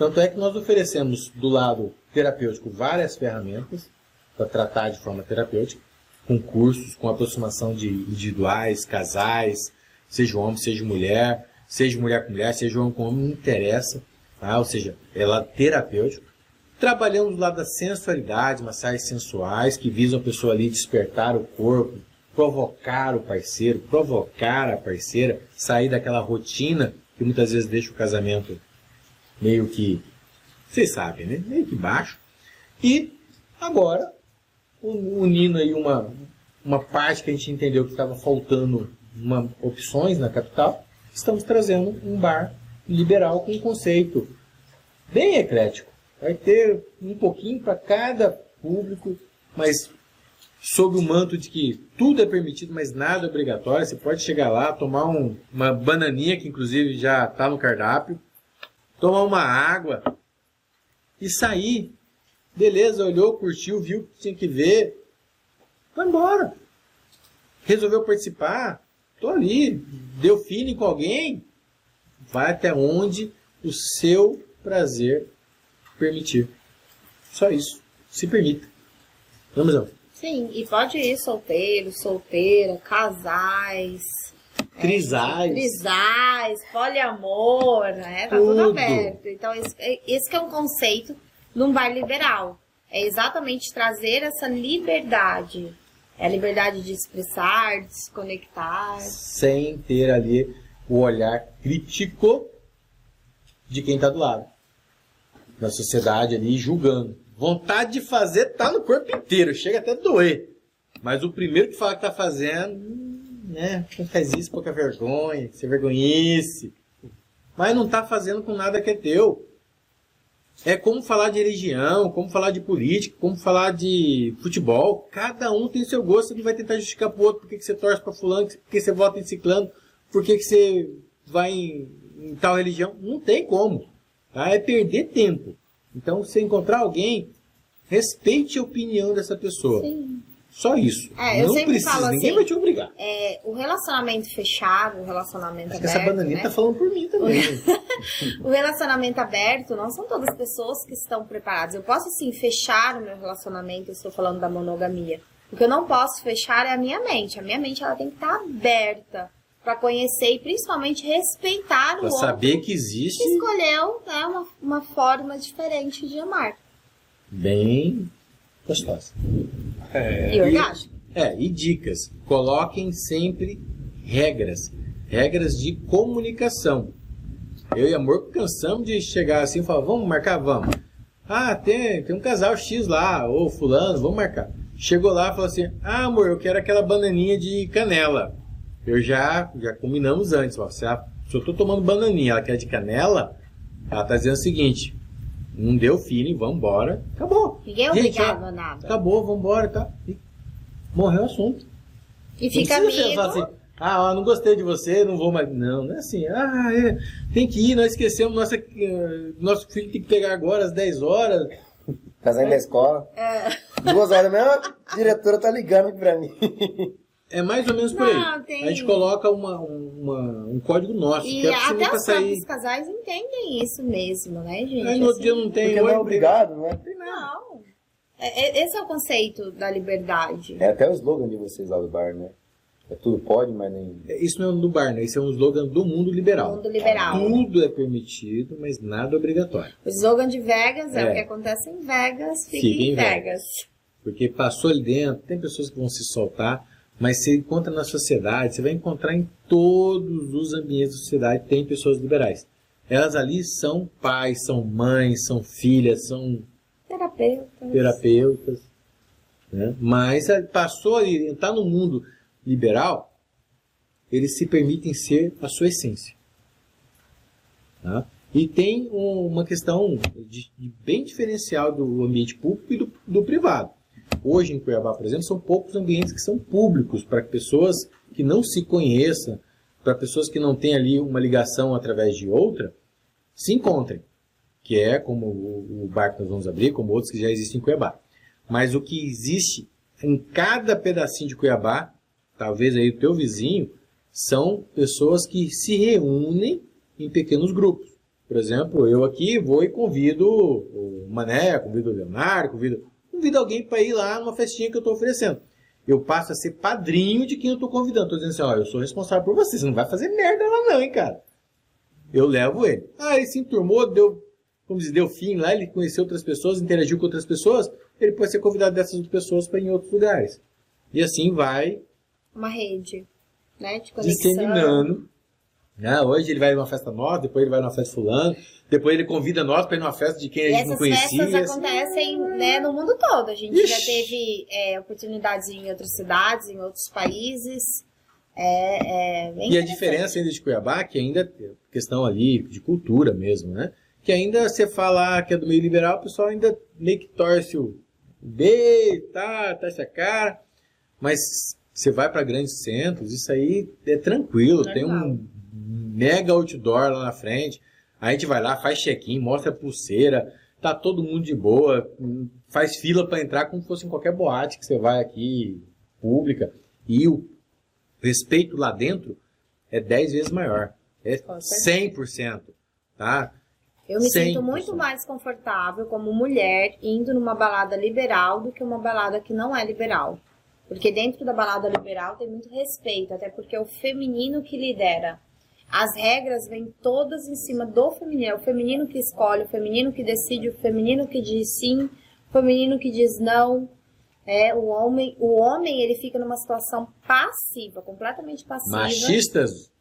Tanto é que nós oferecemos do lado terapêutico várias ferramentas para tratar de forma terapêutica, com cursos, com aproximação de individuais, casais, seja homem, seja mulher, seja mulher com mulher, seja homem com homem, não interessa. Tá? Ou seja, é lado terapêutico. Trabalhamos do lado da sensualidade, massagens sensuais, que visam a pessoa ali despertar o corpo, provocar o parceiro, provocar a parceira, sair daquela rotina que muitas vezes deixa o casamento meio que, vocês sabem, né? Meio que baixo. E agora, un- unindo aí uma, uma parte que a gente entendeu que estava faltando uma, opções na capital, estamos trazendo um bar liberal com um conceito bem eclético. Vai ter um pouquinho para cada público, mas sob o manto de que tudo é permitido, mas nada é obrigatório. Você pode chegar lá, tomar um- uma bananinha, que inclusive já está no cardápio, tomar uma água e sair. Beleza, olhou, curtiu, viu o que tinha que ver. Vai embora. Resolveu participar? Tô ali. Deu feeling com alguém? Vai até onde o seu prazer permitir. Só isso. Se permita. Vamos lá. Sim, e pode ir solteiro, solteira, casais, Trisais. trisais, poliamor, né? Tá tudo, Tudo. aberto. Então, esse, esse que é um conceito de um bar liberal. É exatamente trazer essa liberdade. É a liberdade de expressar, de se conectar. Sem ter ali o olhar crítico de quem está do lado. Na sociedade ali julgando. Vontade de fazer tá no corpo inteiro, chega até a doer. Mas o primeiro que fala que tá fazendo, né? Quem faz isso, pouca vergonha, você vergonhice. Mas não tá fazendo com nada que é teu. É como falar de religião, como falar de política, como falar de futebol. Cada um tem seu gosto, ele vai tentar justificar pro outro por que você torce pra fulano, por que você vota em ciclano, por que você vai em, em tal religião. Não tem como. Tá? É perder tempo. Então, se você encontrar alguém, respeite a opinião dessa pessoa. Sim. Só isso. É, eu não sempre precisa, falo ninguém assim, vai te obrigar. É, o relacionamento fechado, o relacionamento Acho que aberto. essa bananinha né? tá falando por mim também. O relacionamento aberto não são todas as pessoas que estão preparadas. Eu posso sim fechar o meu relacionamento, eu estou falando da monogamia. O que eu não posso fechar é a minha mente. A minha mente ela tem que estar aberta para conhecer e principalmente respeitar o pra outro saber que que existe. escolheu né, uma, uma forma diferente de amar. bem gostosa. E orgasmo. É, e dicas. Coloquem sempre regras. Regras de comunicação. Eu e amor cansamos de chegar assim e falar, vamos marcar? Vamos. Ah, tem, tem um casal X lá, ou fulano, vamos marcar. Chegou lá e falou assim, ah amor, eu quero aquela bananinha de canela. Eu já, já combinamos antes, ó, se, a, se eu tô tomando bananinha, ela quer de canela, ela tá dizendo o seguinte, não deu feeling, vamos embora, acabou. Ninguém é Gente, obrigado ó, a nada. Acabou, vamos embora, tá? E morreu o assunto. E Não fica amigo. assim, ah, não gostei de você, não vou mais. Não, não é assim. Ah, é, tem que ir, nós esquecemos, nossa, eh, nosso filho tem que pegar agora às 10 horas. Tá saindo da escola. Duas horas mesmo, a diretora tá ligando aqui pra mim. É mais ou menos por Não, aí. tem- A gente coloca uma, uma- um código nosso, E que é até os sair. próprios casais entendem isso mesmo, né, gente? Aí no outro Assim, dia não tem. Porque não é obrigado, não é? Não. É- é- esse é o conceito da liberdade. É até o slogan de vocês lá do bar, né? É tudo pode, mas nem. Isso não é do bar, né? Isso é um slogan do mundo liberal. Mundo liberal. Tudo é permitido, mas nada é obrigatório. O slogan de Vegas é, É. o que acontece em Vegas, fica Fica em em Vegas. Porque passou ali dentro, tem pessoas que vão se soltar, mas você encontra na sociedade, você vai encontrar em todos os ambientes da sociedade, tem pessoas liberais. Elas ali são pais, são mães, são filhas, são Terapeutas. terapeutas, né? mas passou ali, entrar no mundo liberal, eles se permitem ser a sua essência. Tá? E tem um- uma questão de- de bem diferencial do ambiente público e do, do privado. Hoje em Cuiabá, por exemplo, são poucos ambientes que são públicos para pessoas que não se conheçam, para pessoas que não têm ali uma ligação através de outra, se encontrem. Que é como o, bar que nós vamos abrir, como outros que já existem em Cuiabá. Mas o que existe em cada pedacinho de Cuiabá, talvez aí o teu vizinho, são pessoas que se reúnem em pequenos grupos. Por exemplo, eu aqui vou e convido o Mané, convido o Leonardo, convido, convido alguém para ir lá numa festinha que eu estou oferecendo. Eu passo a ser padrinho de quem eu estou convidando. Estou dizendo assim, ó, eu sou responsável por você, você não vai fazer merda lá não, hein, cara. Eu levo ele. Ah, ele se enturmou, deu, como diz, deu fim lá, ele conheceu outras pessoas, interagiu com outras pessoas, ele pode ser convidado dessas outras pessoas para ir em outros lugares. E assim vai Uma rede, né, de conexão. disseminando. Né? Hoje ele vai numa festa nova, depois ele vai numa festa fulano, depois ele convida nós para ir numa festa de quem a E gente não essas conhecia. festas e assim- acontecem né, no mundo todo. A gente já Ixi. teve é, oportunidades em outras cidades, em outros países. É, é E a diferença ainda de Cuiabá, que ainda tem questão ali de cultura mesmo, né? Que ainda você falar que é do meio liberal, o pessoal ainda meio que torce o B, tá, torce a cara. Mas você vai para grandes centros, isso aí é tranquilo, tem um mega outdoor lá na frente. A gente vai lá, faz check-in, mostra a pulseira, tá todo mundo de boa, faz fila para entrar como se fosse em qualquer boate que você vai aqui pública. E o respeito lá dentro é 10 vezes maior. É Com 100%. Tá? Eu me 100%. sinto muito mais confortável como mulher indo numa balada liberal do que uma balada que não é liberal. Porque dentro da balada liberal tem muito respeito, até porque é o feminino que lidera. As regras vêm todas em cima do feminino. É o feminino que escolhe, o feminino que decide, o feminino que diz sim, o feminino que diz não. É, o homem, o homem ele fica numa situação passiva, completamente passiva. Machistas,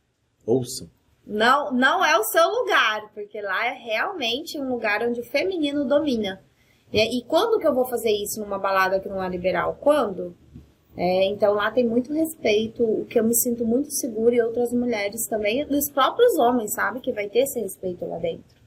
ouçam. Não, não é o seu lugar, porque lá é realmente um lugar onde o feminino domina. E, e quando que eu vou fazer isso numa balada que não é liberal? Quando? É, então lá tem muito respeito, o que eu me sinto muito segura e outras mulheres também, dos próprios homens, sabe? Que vai ter esse respeito lá dentro.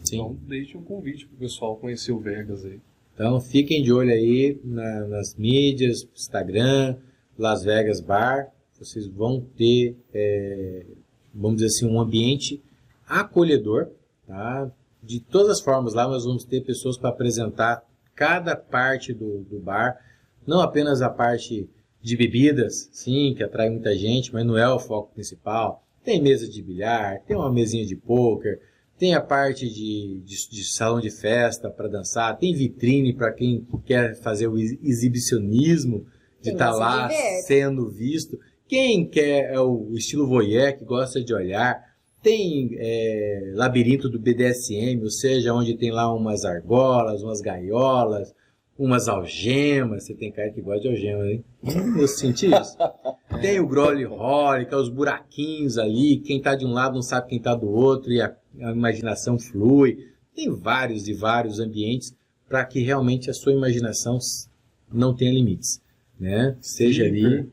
Então, deixe um convite pro pessoal conhecer o Vegas aí. Então fiquem de olho aí na- nas mídias, Instagram, Las Vegas Bar. Vocês vão ter, é, vamos dizer assim, um ambiente acolhedor. Tá? De todas as formas, lá nós vamos ter pessoas para apresentar cada parte do, do bar. Não apenas a parte de bebidas, sim, que atrai muita gente, mas não é o foco principal. Tem mesa de bilhar, tem uma mesinha de pôquer, tem a parte de, de, de salão de festa para dançar, tem vitrine para quem quer fazer o ex- exibicionismo de estar de lá sendo visto. Quem quer é o estilo voyeur, que gosta de olhar. Tem é, labirinto do BDSM, ou seja, onde tem lá umas argolas, umas gaiolas, umas algemas. Você tem cara que gosta de algema, hein? Eu senti isso. Tem o Grolly Holly, que é os buraquinhos ali. Quem tá de um lado não sabe quem tá do outro e a, a imaginação flui. Tem vários e vários ambientes para que realmente a sua imaginação não tenha limites, né? Seja ali.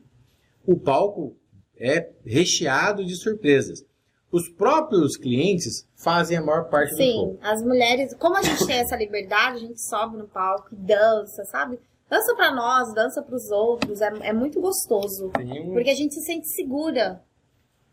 O palco é recheado de surpresas. Os próprios clientes fazem a maior parte do Sim, show. as mulheres, como a gente tem essa liberdade, a gente sobe no palco e dança, sabe? Dança pra nós, dança pros outros, é, é muito gostoso. Tem um, Porque a gente se sente segura.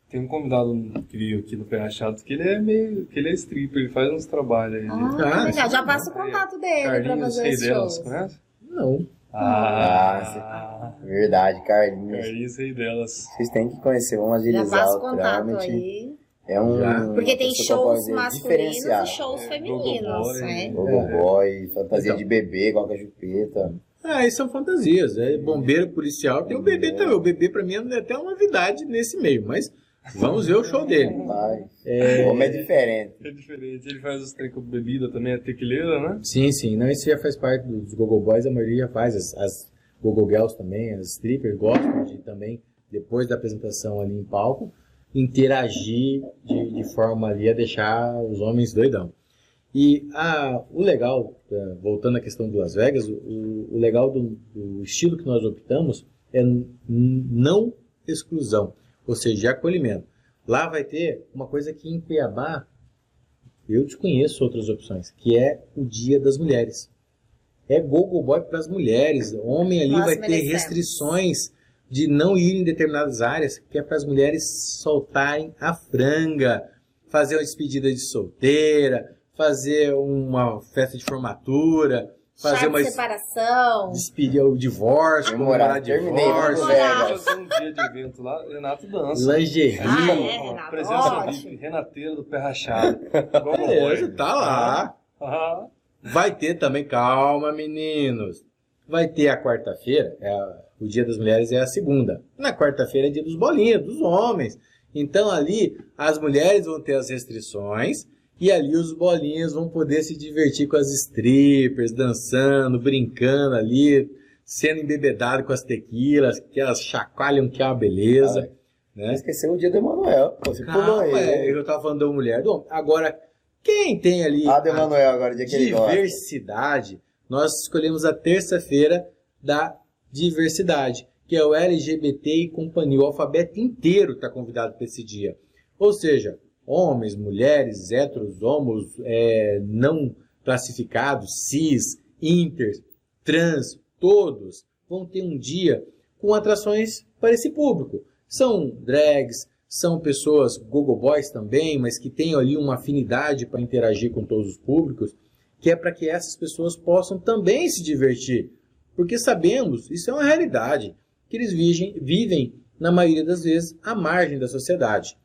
tem um convidado que veio aqui no Pé Rachado que ele é meio. que ele é stripper, ele faz uns trabalhos aí. Ah, Ah, que legal. sim. Já passa o contato dele pra Carlinhos fazer Rei os delas, shows. conhece? Não. Ah, Verdade, Carlinhos. Carlinhos Rei delas. Vocês têm que conhecer um Já agilizado. passa o contato realmente aí. É um. Já. Porque tem shows masculinos e shows É, femininos, gogoboy, né? Gogo boy, fantasia Então. de bebê, igual com a chupeta. Ah, isso são fantasias. É bombeiro policial. Tem o bebê também. O bebê, pra mim, é até uma novidade nesse meio. Mas vamos ver o show dele. Vai. O homem é diferente. É diferente. Ele faz os trem com bebida também, é tequileira, né? Sim, sim. Não, isso já faz parte dos Gogo Boys. A maioria já faz. As, as Gogo Girls também, as strippers gostam de também, depois da apresentação ali em palco, interagir de, de forma ali a deixar os homens doidão. E ah, o legal, eh, voltando à questão do Las Vegas, o, o legal do, do estilo que nós optamos é não exclusão, ou seja, acolhimento. Lá vai ter uma coisa que em Cuiabá eu desconheço outras opções, que é o Dia das Mulheres. É gogo boy para as mulheres. Homem ali Nós vai ter merecemos. restrições de não ir em determinadas áreas, que é para as mulheres soltarem a franga, fazer uma despedida de solteira, fazer uma festa de formatura, fazer Chá uma de separação. despedir o divórcio, Memorar, comemorar terminei, divórcio. Fazer um dia de evento lá, Renato dança. lingerie. Ah, é, Renato, Presença. VIP, Renateira do Pé Rachado. Beleza, tá lá. Ah, Vai ter também, calma meninos. Vai ter a quarta-feira, é o Dia das Mulheres é a segunda. Na quarta-feira é dia dos bolinhos, dos homens. Então ali as mulheres vão ter as restrições e ali os bolinhos vão poder se divertir com as strippers, dançando, brincando ali, sendo embebedado com as tequilas, que elas chacoalham que é uma beleza. né? Esqueceu o dia do Emanuel. Você pulou Calma, aí. é, eu tava falando da mulher, do homem. Agora, quem tem ali Ah, do Emanuel agora, dia que diversidade, nós escolhemos a terça-feira da diversidade, que é o LGBT e companhia. O alfabeto inteiro está convidado para esse dia. Ou seja, homens, mulheres, héteros, homos, é, não classificados, cis, inter, trans, todos vão ter um dia com atrações para esse público. São drags, são pessoas gogo boys também, mas que têm ali uma afinidade para interagir com todos os públicos, que é para que essas pessoas possam também se divertir. Porque sabemos, isso é uma realidade, que eles vivem, vivem na maioria das vezes, à margem da sociedade.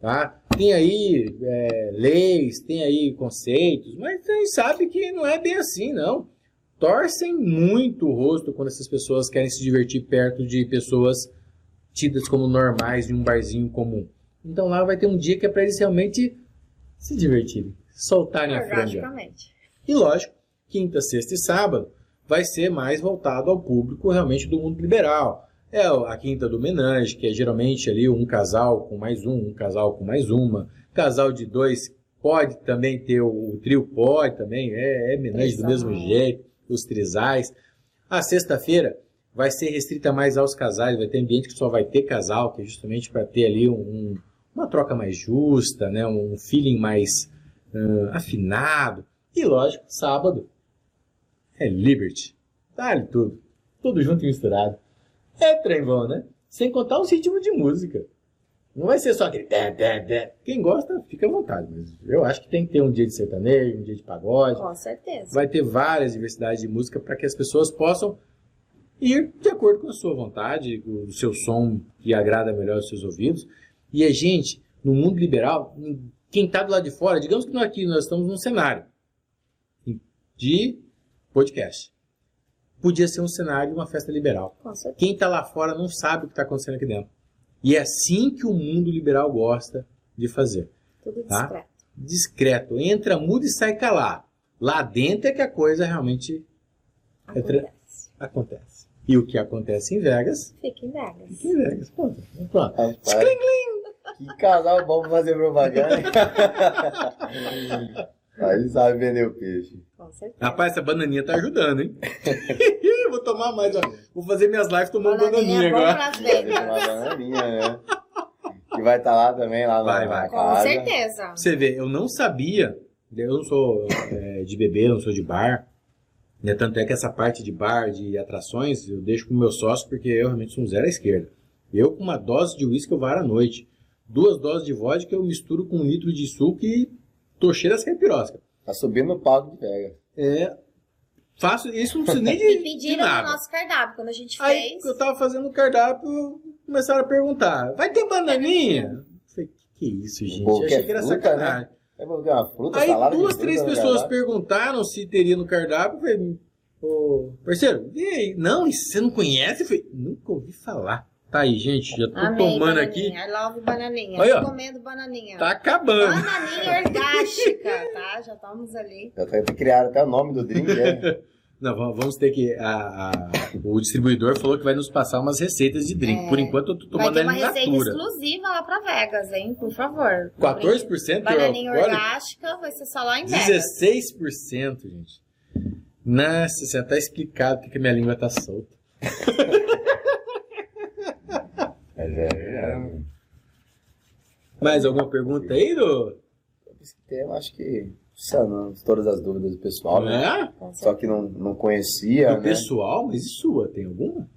Tá? Tem aí é, leis, tem aí conceitos, mas a gente sabe que não é bem assim, não. Torcem muito o rosto quando essas pessoas querem se divertir perto de pessoas tidas como normais em um barzinho comum. Então lá vai ter um dia que é para eles realmente se divertirem, soltarem a franja. E lógico, quinta, sexta e sábado vai ser mais voltado ao público realmente do mundo liberal. É a quinta do menage, que é geralmente ali um casal com mais um, um casal com mais uma. Casal de dois pode também ter o, o trio, pode também, é, é menage do mesmo jeito, os trisais. A sexta-feira vai ser restrita mais aos casais, vai ter ambiente que só vai ter casal, que é justamente para ter ali um- um- uma troca mais justa, né? um feeling mais ah, afinado. E lógico, sábado é Liberty. Dá-lhe tudo. Tudo junto e misturado. É trem bom, né? Sem contar os ritmos de música. Não vai ser só aquele. Dé, dé, dé. Quem gosta, fica à vontade. Mas eu acho que tem que ter um dia de sertanejo, um dia de pagode. Com certeza. Vai ter várias diversidades de música para que as pessoas possam ir de acordo com a sua vontade, com o seu som que agrada melhor aos seus ouvidos. E a gente, no mundo liberal, quem está do lado de fora, digamos que nós aqui nós estamos num cenário de podcast. Podia ser um cenário de uma festa liberal. Com certeza. Quem está lá fora não sabe o que está acontecendo aqui dentro. E é assim que o mundo liberal gosta de fazer. Tudo Tá. discreto. Discreto. Entra mudo e sai calado. Lá dentro é que a coisa realmente É tra- Acontece. acontece. E o que acontece em Vegas, Fica em Vegas. fica em Vegas. Pronto. Pronto. Que casal bom pra fazer propaganda. Aí sabe vender o peixe. Com certeza. Rapaz, essa bananinha tá ajudando, hein? Vou tomar mais, ó. Vou fazer minhas lives tomando Bananinha bananinha é agora. uma bananinha, né? Que vai estar lá também, lá Vai, na, vai. Com casa. certeza. Você vê, eu não sabia, eu não sou é, de beber, eu não sou de bar. Né? Tanto é que essa parte de bar, de atrações, eu deixo com o meu sócio porque eu realmente sou um zero à esquerda. Eu com uma dose de uísque eu varo à noite. Duas doses de vodka eu misturo com um litro de suco e tô cheio das caipiroscas. Tá subindo no palco de Vegas. É, faço isso não precisa nem de, E de pediram no nada. nosso cardápio. Quando a gente Aí fez. eu tava fazendo o cardápio, começaram a perguntar, vai ter bananinha? Eu falei, que que é isso, gente? Pô, Eu que achei é que era fruta, sacanagem. É porque uma fruta, Aí salada de duas, fruta três no pessoas perguntaram se teria no cardápio. Eu falei, ô, parceiro, e aí? Não, e você não conhece? Eu falei, nunca ouvi falar. Tá aí, gente, já tô Amei tomando bananinha. aqui. I love bananinha. Aí, ó. Comendo bananinha. Tá acabando. Bananinha orgástica, tá? Já estamos ali. Já tá- criaram até o nome do drink, é. Não, va- vamos ter que. a- a- o distribuidor falou que vai nos passar umas receitas de drink. É. Por enquanto eu tô Vai tomando ter ela uma receita natura. exclusiva lá pra Vegas, hein? Por favor. 14% Bananinha olha, orgástica vai ser só lá em Vegas. 16%, gente. Nossa, já tá explicado porque que a minha língua tá solta. Mas é, é. Mais alguma pergunta aí, do? Esse tema, acho que sanando todas as dúvidas do pessoal, né? É? Só que não, não conhecia, Do né? pessoal, mas e sua? Tem alguma?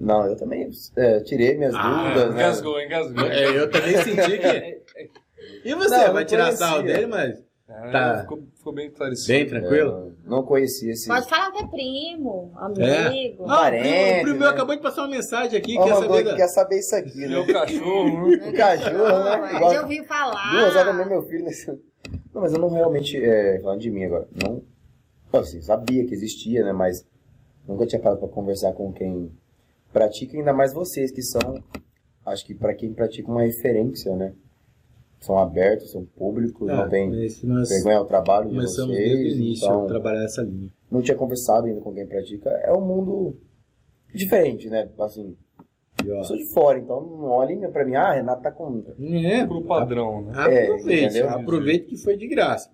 Não, eu também é, tirei minhas Ah, dúvidas, né? Engasgou, engasgou. É, eu também senti que. E você? Não, eu vai tirar conhecia. sarro dele, mas. Ah, Tá. ficou, ficou bem esclarecido. Bem tranquilo? É, não conhecia esse... Pode falar que é primo, É. amigo. Ah, o Parente, primo, o primo meu né? acabou de passar uma mensagem aqui, Ó, quer saber que da... quer saber isso aqui, né? Meu cachorro. né? O cachorro, né? Não, Igual- já ouvi falar. Duas horas também meu filho nesse... Não, mas eu não realmente, é, falando de mim agora, não, assim, sabia que existia, né, mas nunca tinha parado pra conversar com quem pratica, ainda mais vocês que são, acho que pra quem pratica uma referência, né, são abertos, são públicos, Ah, não tem vergonha ao trabalho de começamos desde o vocês, início a então trabalhar essa linha. não tinha conversado ainda com quem pratica, é um mundo diferente, né, assim, eu sou de fora, então não olhem pra mim, ah, Renato tá com... é, Pro padrão, né? Aproveite, É, aproveite que foi de graça.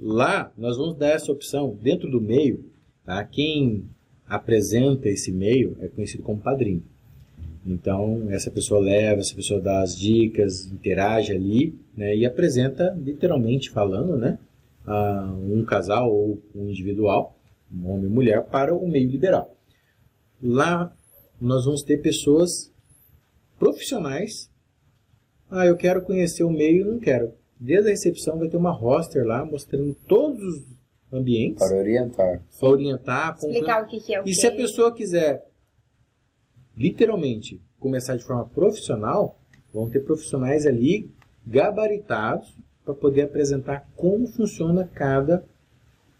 Lá, nós vamos dar essa opção dentro do meio, tá? Quem apresenta esse meio é conhecido como padrinho. Então, essa pessoa leva, essa pessoa dá as dicas, interage ali, né? E apresenta, literalmente falando, né? a um casal ou um individual, um homem e mulher, para o meio liberal. Lá, nós vamos ter pessoas profissionais ah, eu quero conhecer o meio, não quero. Desde a recepção vai ter uma roster lá mostrando todos os ambientes para orientar. para orientar. Explicar o que, que é o E que. se a pessoa quiser literalmente começar de forma profissional, vão ter profissionais ali gabaritados para poder apresentar como funciona cada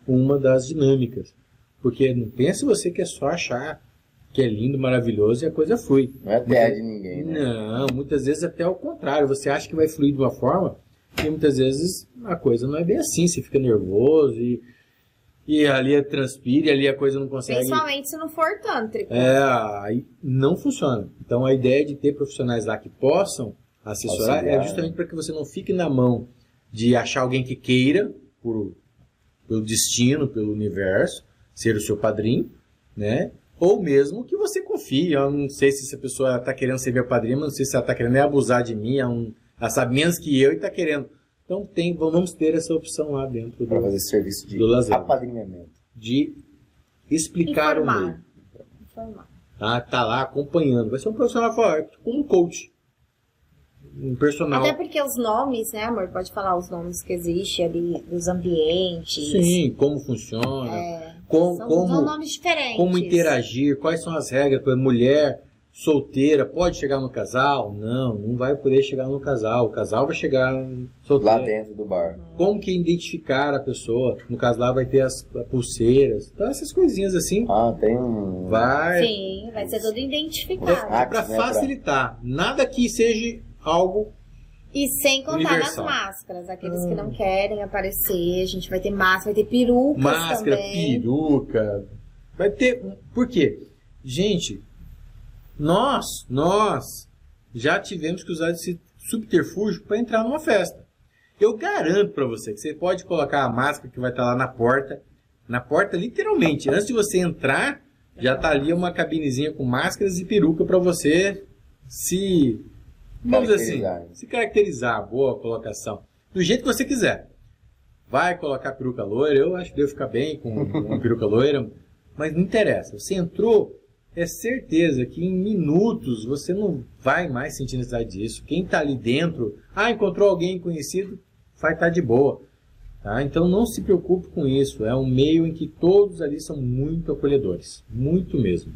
uma das dinâmicas. Porque não pense você que é só achar que é lindo, maravilhoso e a coisa flui. Não é terra de ninguém, né? Não, muitas vezes até o contrário. Você acha que vai fluir de uma forma e muitas vezes a coisa não é bem assim. Você fica nervoso e, e ali transpira e ali a coisa não consegue. Principalmente se não for tântrico. É, aí não funciona. Então a ideia de ter profissionais lá que possam assessorar Auxiliar, é justamente para que você não fique na mão de achar alguém que queira, por, pelo destino, pelo universo, ser o seu padrinho, né? Ou mesmo que você confie. Eu não sei se essa pessoa está querendo ser minha padrinha, mas não sei se ela está querendo é abusar de mim, é um, ela sabe menos que eu e está querendo. Então tem, vamos ter essa opção lá dentro Para do, fazer serviço de Do lazer. apadrinhamento. de explicar o meio. Informar. Informar. tá, tá lá acompanhando. Vai ser um profissional forte, como um coach. Um personal. Até porque os nomes, né, amor? Pode falar os nomes que existem ali, dos ambientes. Sim, como funciona, É, com- são, como, são nomes diferentes. como interagir, quais são as regras. Exemplo, mulher solteira pode chegar no casal? Não, não vai poder chegar no casal. O casal vai chegar Lá solteiro. dentro do bar. Como que identificar a pessoa? No caso lá vai ter as pulseiras. Então essas coisinhas assim. Ah, tem um. Vai Sim, vai ser tudo identificado. Ah, para né, pra- facilitar. Nada que seja algo E sem contar Universal. nas máscaras, aqueles que não querem aparecer, a gente vai ter máscara, vai ter perucas Máscara, também. peruca. Vai ter. Por quê? Gente, nós, nós já tivemos que usar esse subterfúgio para entrar numa festa. Eu garanto para você que você pode colocar a máscara que vai estar lá na porta, na porta literalmente, antes de você entrar, já tá ali uma cabinezinha com máscaras e peruca para você se vamos assim, Caracterizar. se caracterizar, boa colocação, do jeito que você quiser. Vai colocar peruca loira, eu acho que devo ficar bem com uma peruca loira, mas não interessa. Você entrou, é certeza que em minutos você não vai mais sentir necessidade disso. Quem está ali dentro, ah, encontrou alguém conhecido, vai estar de boa. Tá? Então não se preocupe com isso. É um meio em que todos ali são muito acolhedores. Muito mesmo.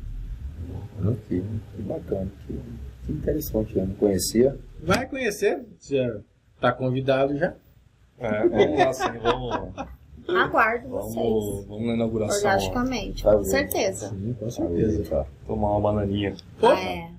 Que, que bacana, que, que interessante, eu não conhecia. Vai conhecer, já está convidado já. É, vamos lá sim, vamos, Aguardo vamos, vocês. vamos na inauguração. ó, Orgasticamente, Tá com certeza. Sim, com certeza. Tá. tomar uma bananinha. Opa, É.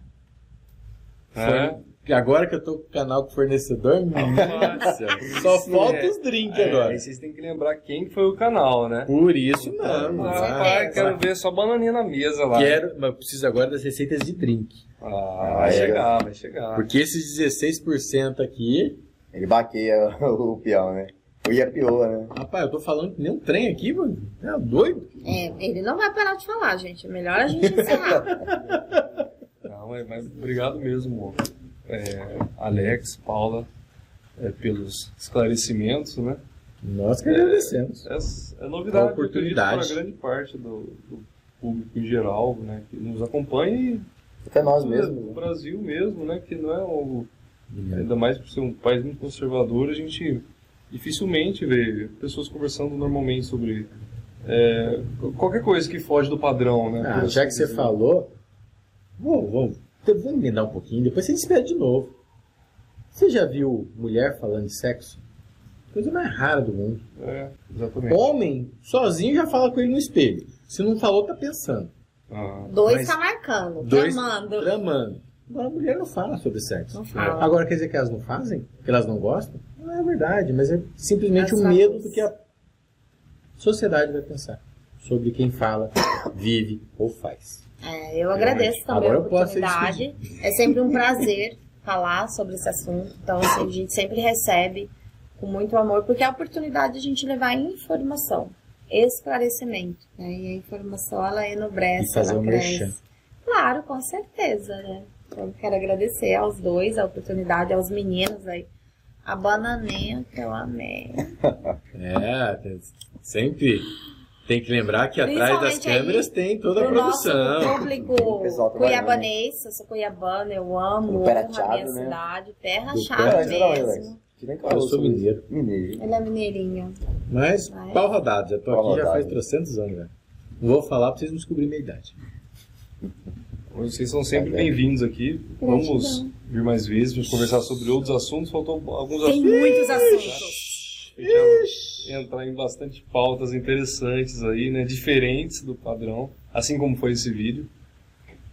É? Agora que eu tô com o canal com fornecedor, Nossa, só isso falta é- os drinks É, agora. aí vocês têm que lembrar quem foi o canal, né? Por isso não. Ah, pai, quero ver só bananinha na mesa lá. Quero, mas eu preciso agora das receitas de drink. Ah, vai é. chegar, vai chegar. Porque esses 16% aqui. Ele baqueia o peão, né? O Iapioa, né? Rapaz, eu tô falando que nem um trem aqui, mano. É doido. É, ele não vai parar de falar, gente. É melhor a gente encerrar. Não, mas, mas obrigado mesmo, é, Alex, Paula, é, pelos esclarecimentos, né? Nós que agradecemos. É, é novidade, Uma oportunidade. para grande parte do, do público em geral, né? Que nos acompanha e Até nós do mesmos. né? Brasil mesmo, né? Que não é algo Ainda mais por ser um país muito conservador, a gente dificilmente vê pessoas conversando normalmente sobre é, qualquer coisa que foge do padrão, né? Ah, já que você dizer. falou, vou, vou, vou emendar um pouquinho, depois você despede de novo. Você já viu mulher falando de sexo? Coisa mais rara do mundo. É, exatamente. Homem, sozinho, já fala com ele no espelho. Se não falou, tá pensando. Ah, Dois tá marcando, Dois tramando. Tramando. Agora a mulher não fala sobre sexo. Não fala. Agora quer dizer que elas não fazem? Que elas não gostam? Não é verdade, mas é simplesmente o medo do que a sociedade vai pensar sobre quem fala, vive ou faz. É, eu agradeço também Agora a oportunidade. É sempre um prazer falar sobre esse assunto. Então, assim, a gente sempre recebe com muito amor, porque é a oportunidade de a gente levar informação, esclarecimento. Né? E a informação, ela enobrece, E fazer ela um cresce. merchan. Claro, com certeza, né? Eu quero agradecer aos dois a oportunidade, aos meninos aí. A bananinha que eu amei. É, sempre tem que lembrar que atrás das Principalmente aí, câmeras tem toda a Pro nosso produção. público cuiabanês, eu sou cuiabana, eu amo, honro a minha né? cidade, terra chata mesmo. Eu sou mineiro. Mineiro. Ele é mineirinho. Mas Vai. pau rodado, já tô Pau aqui já rodado. faz 300 anos, velho. Não vou falar pra vocês não descobrirem minha idade. Vocês são sempre Tá bem. bem-vindos aqui. Vamos vir mais vezes, vamos conversar sobre outros assuntos. Faltou alguns Tem assuntos. muitos assuntos. A gente ia entrar em bastante pautas interessantes aí, né? Diferentes do padrão, assim como foi esse vídeo.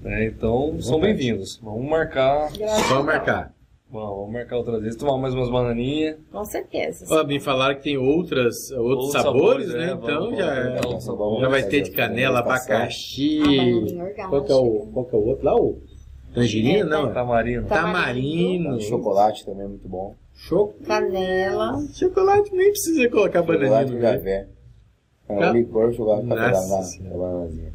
né? Então, são bem-vindos. Vamos marcar. Só marcar. Vamos, vamos marcar outra vez. Tomar mais umas bananinhas. Com certeza. Ó, me falaram que tem outras, outros, sabores, né? Vamos, então já, é- vamos. já vai ter de canela, abacaxi. orgástica. Qual que, é o, qual que é o outro lá? O tangerina? É, não, Tamarino. tamarino. Chocolate também é muito bom. Cho- Canela. Chocolate nem precisa colocar bananinha Chocolate meio. javé. É, Tá. o licor, chocolate com bananazinha.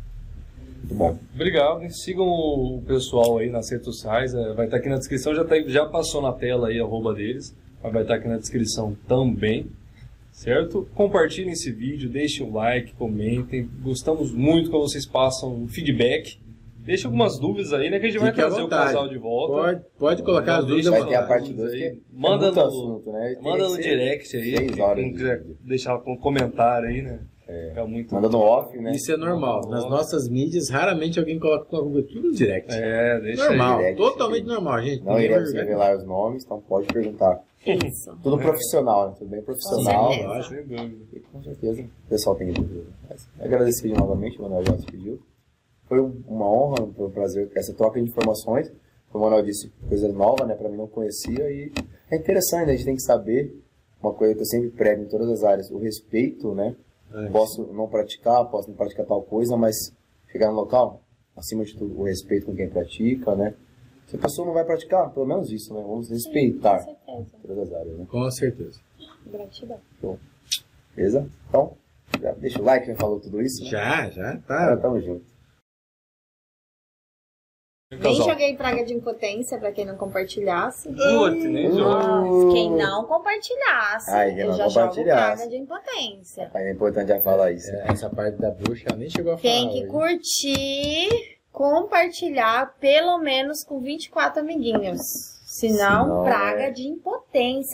Muito bom. Obrigado. Sigam o pessoal aí nas redes sociais. é, Vai estar aqui na descrição. Já, tá, já passou na tela aí a arroba deles. Mas vai estar aqui na descrição também. Certo? Compartilhem esse vídeo, deixem o like, comentem. Gostamos muito quando vocês passam o feedback. Deixem algumas dúvidas aí, né? Que a gente vai Fique à trazer o casal de volta. Pode, pode colocar as dúvidas. Deixa Vai ter a parte dúvidas 2 aí. que Manda é muito no- assunto, né? Manda no direct aí. seis Quem horas quiser de- deixar com comentário aí, né? Fica muito. Manda no off, né? Isso é normal. Nas nossas mídias, raramente alguém coloca uma ruga tudo no direct. É, deixa normal, direct, totalmente sim. normal, gente. Não iremos revelar os nomes, então pode perguntar. Isso. Tudo profissional, né? Tudo bem profissional. Com certeza. Sem dúvida. E com certeza o pessoal tem dúvida. Mas agradecer novamente, o Manuel já se pediu. Foi um- uma honra, foi um prazer essa troca de informações. como o Manuel disse, coisa nova, né? Pra mim não conhecia e é interessante, né? a gente tem que saber uma coisa que eu sempre prego em todas as áreas, o respeito, né? É, Posso não praticar, posso não praticar tal coisa, mas chegar no local, acima de tudo, o respeito com quem pratica, né? Se a pessoa não vai praticar, pelo menos isso, né? Vamos respeitar Com certeza. todas as áreas, né? Com certeza. Gratidão. Beleza? Então, já deixa o like, já falou tudo isso. né? Já, já, Agora tá. tamo junto. Nem joguei praga de impotência pra quem não compartilhasse. Putz, nem joga. Mas quem não compartilhasse, Ai, quem eu não já jogo compartilhasse. praga de impotência. Aí é importante já falar isso. É, Essa parte da bruxa ela nem chegou a falar. Tem que hoje. curtir, compartilhar pelo menos com 24 amiguinhos. Senão, Senão, praga é- de impotência.